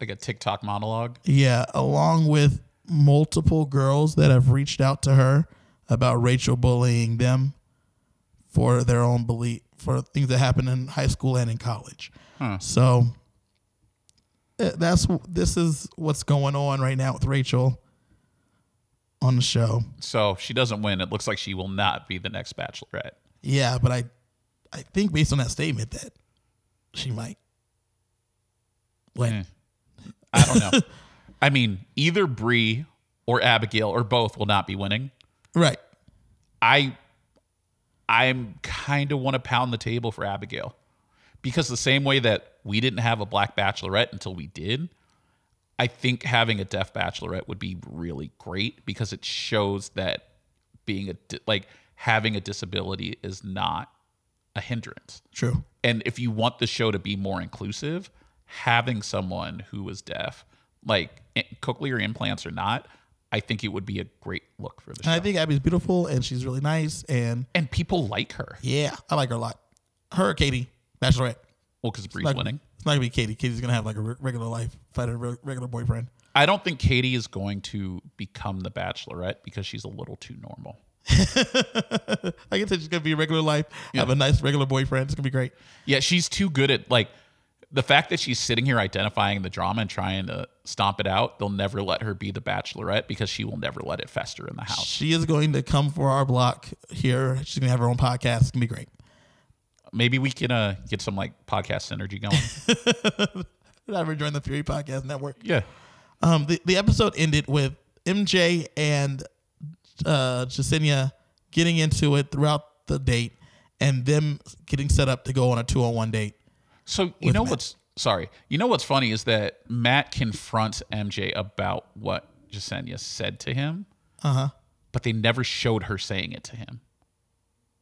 Like a TikTok monologue. Yeah, along with multiple girls that have reached out to her about Rachel bullying them for their own belief for things that happened in high school and in college. Huh. So eh, that's this is what's going on right now with Rachel on the show. So if she doesn't win, it looks like she will not be the next bachelorette. Yeah, but I I think based on that statement that she might win. Eh. I don't know. I mean, either Bree or Abigail or both will not be winning. Right. I I'm kind of want to pound the table for Abigail. Because the same way that we didn't have a black bachelorette until we did, I think having a deaf bachelorette would be really great because it shows that being a like having a disability is not a hindrance. True. And if you want the show to be more inclusive, having someone who is deaf, like eh, cochlear implants or not, I think it would be a great look for the show. And I think Abby's beautiful and she's really nice. And and people like her. yeah, I like her a lot. Her, or Katie, Bachelorette. Well, because Bri's Not- winning. It's not gonna be Katie. Katie's gonna have like a re- regular life, find a re- regular boyfriend. I don't think Katie is going to become the Bachelorette because she's a little too normal. I guess she's gonna be a regular life, have a nice regular boyfriend. It's gonna be great. Yeah, she's too good at like the fact that she's sitting here identifying the drama and trying to stomp it out. They'll never let her be the Bachelorette because she will never let it fester in the house. She is going to come for our block here. She's gonna have her own podcast. It's gonna be great. Maybe we can uh, get some like podcast synergy going. Have her join the Fury Podcast Network. yeah. Um, the, the episode ended with MJ and uh, Jessenia getting into it throughout the date and them getting set up to go on a two on one date. So you know what's sorry. You know what's funny is that Matt confronts MJ about what Jessenia said to him, Uh huh. but they never showed her saying it to him.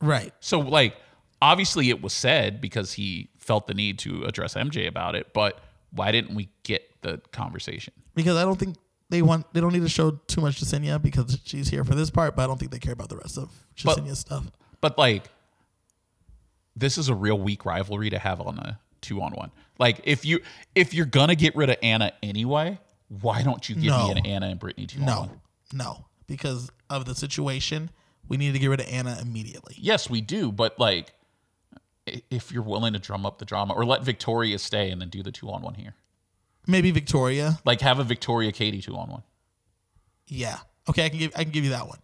Right. So like obviously it was said because he felt the need to address MJ about it, but why didn't we get the conversation? Because I don't think they want, they don't need to show too much Jessenia because she's here for this part, but I don't think they care about the rest of Jessenia's stuff. But like this is a real weak rivalry to have on a two on one. Like if you if you're gonna get rid of Anna anyway, why don't you give No. me an Anna and Brittany two on No, one? no. Because of the situation, we need to get rid of Anna immediately. Yes, we do, but like if you're willing to drum up the drama or let Victoria stay and then do the two on one here. Maybe Victoria. Like have a Victoria Katie two on one. Yeah. Okay, I can give I can give you that one.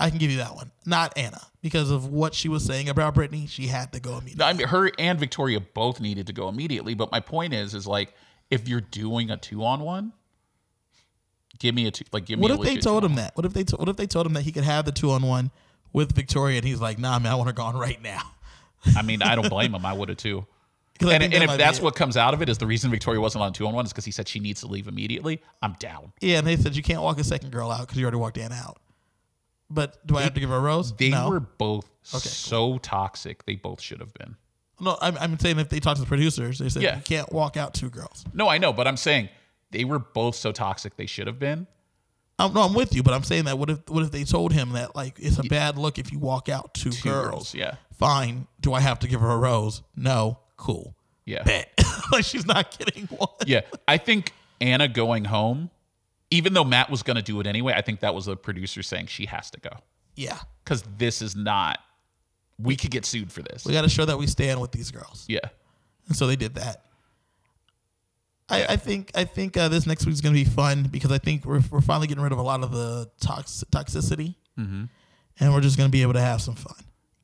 I can give you that one. Not Anna. Because of what she was saying about Brittany, she had to go immediately. I mean, her and Victoria both needed to go immediately. But my point is, is like if you're doing a two on one, give me a two. Like give me. What if they told him that? What if they what if they told him that he could have the two on one with Victoria and he's like, nah man, I want her gone right now. I mean, I don't blame him. I would have too. And, and that if that's what comes out of it is the reason Victoria wasn't on two on one is because he said she needs to leave immediately. I'm down. Yeah, and they said you can't walk a second girl out because you already walked Anna out. But do I have to give her a rose? They no. were both so toxic. They both should have been. no, I'm, I'm saying if they talk to the producers, they said Yeah. you can't walk out two girls. No, I know, but I'm saying they were both so toxic. They should have been. I'm, no, I'm with you, but I'm saying that what if what if they told him that like it's a bad look if you walk out two, Two girls? girls, yeah. Fine. Do I have to give her a rose? No. Cool. Yeah. Bet. like she's not getting one. Yeah, I think Anna going home, even though Matt was going to do it anyway, I think that was the producer saying she has to go Yeah. because this is not. We could get sued for this. We got to show that we stand with these girls, Yeah, and so they did that. I, Yeah. I think I think uh, this next week's gonna be fun because I think we're we're finally getting rid of a lot of the tox- toxicity, Mm-hmm. and we're just gonna be able to have some fun.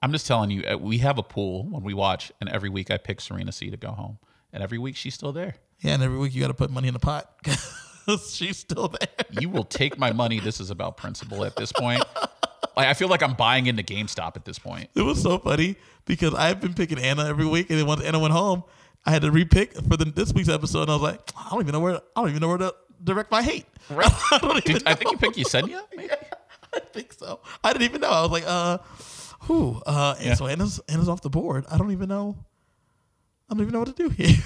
I'm just telling you, uh, we have a pool when we watch, and every week I pick Serena C to go home, and every week she's still there. Yeah, and every week you got to put money in the pot she's still there. You will take my money. This is about principle at this point. Like I feel like I'm buying into GameStop at this point. It was so funny because I've been picking Anna every week, and then once Anna went home, I had to repick for the this week's episode. And I was like, I don't even know where I don't even know where to direct my hate. Right? I Did, I think you picked Yesenia. Maybe? I think so. I didn't even know. I was like, uh, who? Uh, and Yeah. so Anna's Anna's off the board. I don't even know. I don't even know what to do here.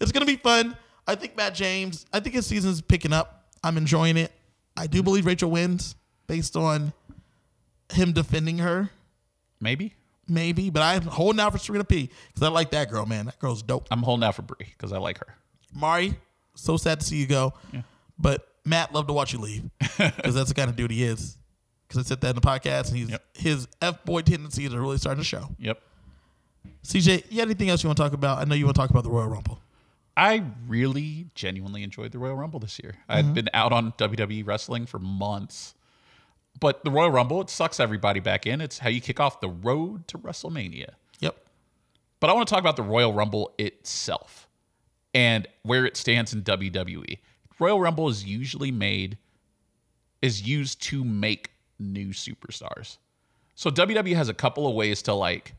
it's gonna be fun. I think Matt James. I think his season's picking up. I'm enjoying it. I do believe Rachael wins based on him defending her. Maybe. Maybe, but I'm holding out for Serena P because I like that girl, man. That girl's dope. I'm holding out for Bri because I like her. Mari, so sad to see you go. Yeah. But Matt, love to watch you leave because that's the kind of dude he is. Because I said that in the podcast, and he's Yep. his f boy tendencies are really starting to show. Yep. CJ, you got anything else you want to talk about? I know you want to talk about the Royal Rumble. I really genuinely enjoyed the Royal Rumble this year. I've mm-hmm. been out on WWE wrestling for months. But the Royal Rumble, it sucks everybody back in. It's how you kick off the road to WrestleMania. Yep. But I want to talk about the Royal Rumble itself and where it stands in WWE. Royal Rumble is usually made is used to make new superstars. So WWE has a couple of ways to like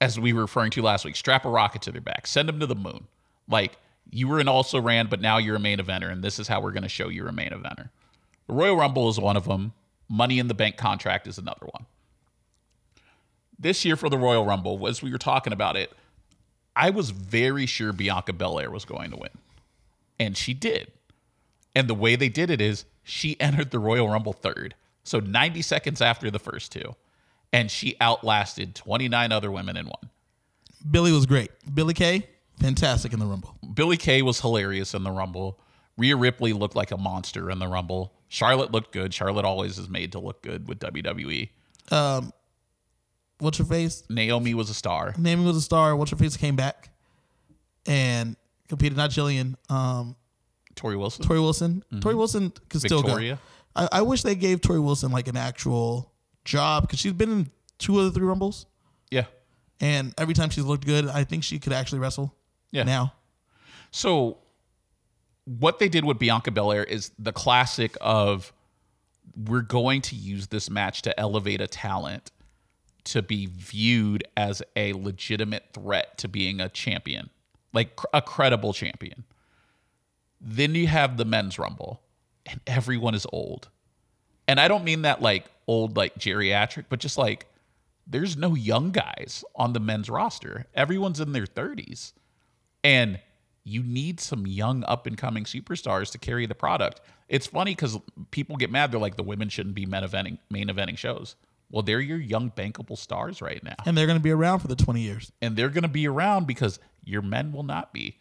as we were referring to last week, strap a rocket to their back, send them to the moon. Like you were an also ran, but now you're a main eventer, and this is how we're going to show you're a main eventer. The Royal Rumble is one of them. Money in the Bank contract is another one. This year for the Royal Rumble, as we were talking about it, I was very sure Bianca Belair was going to win. And she did. And the way they did it is she entered the Royal Rumble third. So 90 seconds after the first two. And she outlasted 29 other women and won. Billie was great. Billie Kay, fantastic in the Rumble. Billie Kay was hilarious in the Rumble. Rhea Ripley looked like a monster in the Rumble. Charlotte looked good. Charlotte always is made to look good with WWE. Um, what's her face? Naomi was a star. Naomi was a star. What's her face came back and competed. Not Jillian. Um, Torrie Wilson. Torrie Wilson. Torrie Wilson could still go. I, I wish they gave Torrie Wilson like an actual job because she's been in two of the three Rumbles, Yeah. and every time she's looked good, I think she could actually wrestle. Yeah. Now, So what they did with Bianca Belair is the classic of we're going to use this match to elevate a talent to be viewed as a legitimate threat to being a champion, like a credible champion. Then you have the men's rumble, and everyone is old. And I don't mean that like old, like geriatric, but just like there's no young guys on the men's roster. Everyone's in their 30s. And you need some young up and coming superstars to carry the product. It's funny because people get mad. They're like, the women shouldn't be main eventing, main eventing shows. Well, they're your young bankable stars right now. and they're going to be around for the twenty years. And they're going to be around because your men will not be.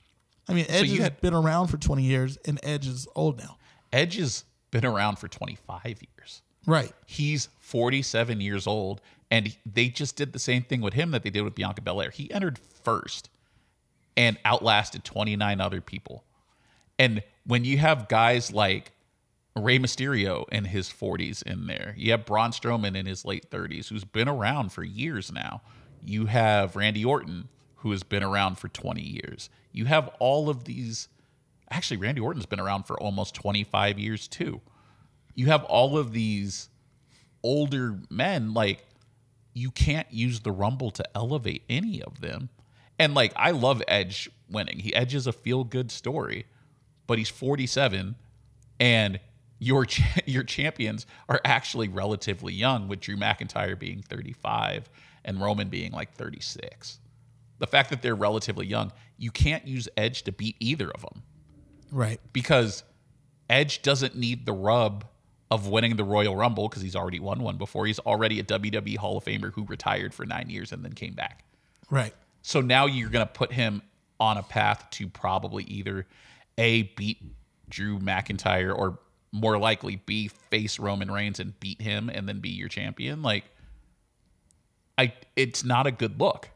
I mean, Edge you has had- been around for twenty years, and Edge is old now. Edge has been around for 25 years. Right. He's 47 years old, and they just did the same thing with him that they did with Bianca Belair. He entered first and outlasted 29 other people. And when you have guys like Rey Mysterio in his 40s in there, you have Braun Strowman in his late 30s, who's been around for years now. You have Randy Orton, who has been around for 20 years. You have all of these. Actually, Randy Orton's been around for almost 25 years too. You have all of these older men like you can't use the rumble to elevate any of them and like i love edge winning he edge is a feel good story but he's 47 and your cha- your champions are actually relatively young with drew mcintyre being 35 and roman being like 36 the fact that they're relatively young you can't use edge to beat either of them Right. because Edge doesn't need the rub of winning the Royal Rumble because he's already won one before. He's already a WWE Hall of Famer who retired for nine years and then came back. Right. So now you're going to put him on a path to probably either A, beat Drew McIntyre or more likely B, face Roman Reigns and beat him and then be your champion. Like, I, it's not a good look.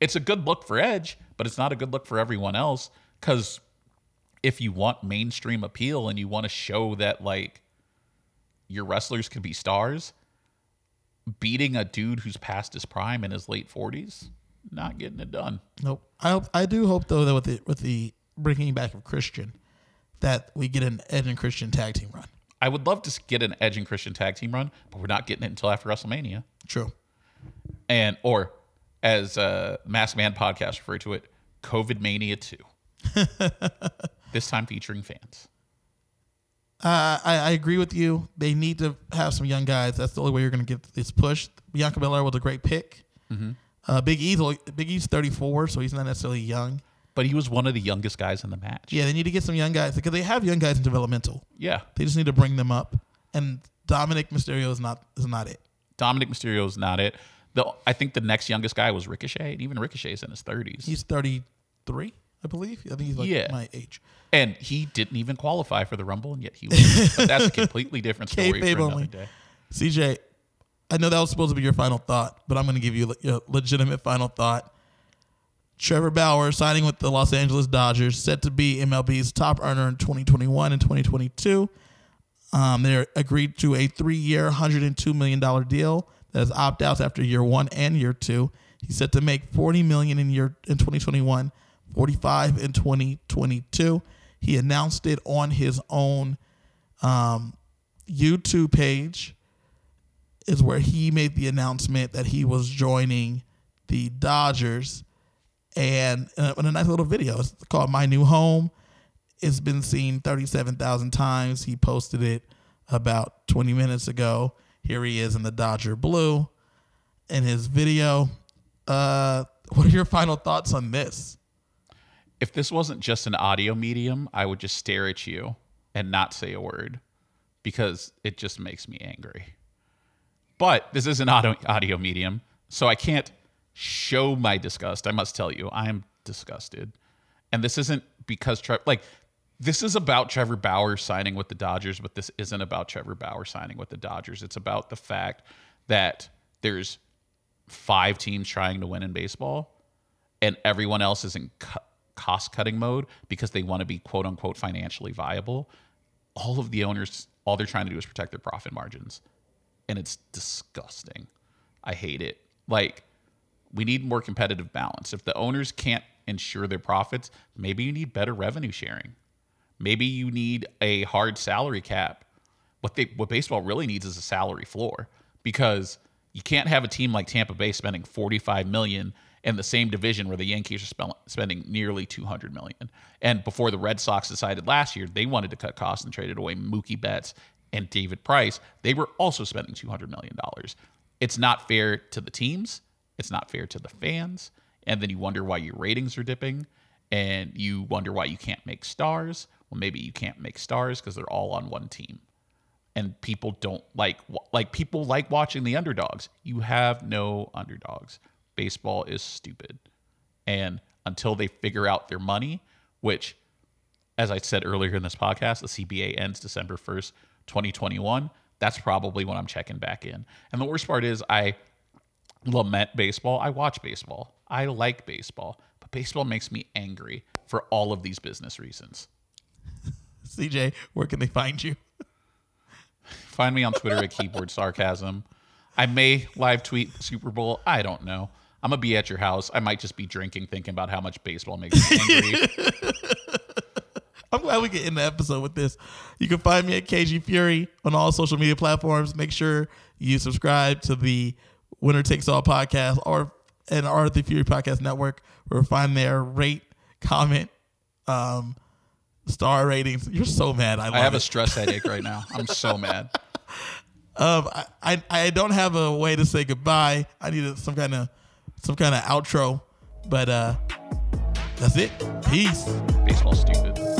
It's a good look for Edge, but it's not a good look for everyone else because if you want mainstream appeal and you want to show that like your wrestlers can be stars, beating a dude who's past his prime in his late forties, not getting it done. Nope. I hope. I do hope though that with the with the bringing back of Christian, that we get an Edge and Christian tag team run. I would love to get an Edge and Christian tag team run, but we're not getting it until after WrestleMania. True. And or as uh Mask Man podcast referred to it, COVID Mania 2. this time featuring fans. Uh, I, I agree with you. They need to have some young guys. That's the only way you're going to get this push. Bianca Belair was a great pick. Uh, Big E's Big E's 34, so he's not necessarily young. But he was one of the youngest guys in the match. Yeah, they need to get some young guys because they have young guys in developmental. Yeah. They just need to bring them up. And Dominik Mysterio is not is not it. Dominik Mysterio is not it. The I think the next youngest guy was Ricochet, and even Ricochet's in his 30s. He's 33, I believe. I think he's like Yeah. my age. and he didn't even qualify for the Rumble, and yet he was. but that's a completely different story for another only. day. CJ, I know that was supposed to be your final thought, but I'm going to give you a legitimate final thought. Trevor Bauer signing with the Los Angeles Dodgers, set to be MLB's top earner in 2021 and 2022. Um, they agreed to a three-year, $102 million deal that has opt-outs after year one and year two. He's set to make 40 million in year in 2021, 45 in 2022. He announced it on his own um, YouTube page is where he made the announcement that he was joining the Dodgers, and uh, in a nice little video. It's called "My New Home." It's been seen thirty-seven thousand times. He posted it about 20 minutes ago. Here he is in the Dodger blue in his video. Uh, what are your final thoughts on this? If this wasn't just an audio medium, I would just stare at you and not say a word because it just makes me angry. But this is an audio, audio medium, so I can't show my disgust. I must tell you, I am disgusted. And this isn't because Trevor, like, this is about Trevor Bauer signing with the Dodgers, but this isn't about Trevor Bauer signing with the Dodgers. It's about the fact that there's five teams trying to win in baseball, and everyone else is in cost cutting mode because they want to be quote unquote financially viable. All of the owners, all they're trying to do is protect their profit margins. And it's disgusting. I hate it. Like, we need more competitive balance. If the owners can't ensure their profits, maybe you need better revenue sharing. Maybe you need a hard salary cap. What they what baseball really needs is a salary floor because you can't have a team like Tampa Bay spending 45 million in the same division where the Yankees are spending nearly 200 million. And before the Red Sox decided last year they wanted to cut costs and traded away Mookie Betts and David Price, they were also spending 200 million dollars. It's not fair to the teams, it's not fair to the fans, and then you wonder why your ratings are dipping and you wonder why you can't make stars. Well, maybe you can't make stars because they're all on one team and people don't like like people like watching the underdogs. You have no underdogs. Baseball is stupid. And until they figure out their money, which as I said earlier in this podcast, the CBA ends December 1st, 2021. That's probably when I'm checking back in. And the worst part is I lament baseball. I watch baseball. I like baseball, but baseball makes me angry for all of these business reasons. CJ, where can they find you? Find me on Twitter at keyboard sarcasm. I may live tweet Super Bowl. I don't know. I'm gonna be at your house. I might just be drinking, thinking about how much baseball makes me angry. I'm glad we get in the episode with this. You can find me at KG Fury on all social media platforms. Make sure you subscribe to the Winner Takes All podcast or and or the Fury Podcast Network. We're find there, rate, comment, um, star ratings. You're so mad. I, I have it. a stress headache right now. I'm so mad. Um, I, I, I don't have a way to say goodbye. I need a, some kind of some kind of outro, but uh, that's it. Peace. Baseball stupid.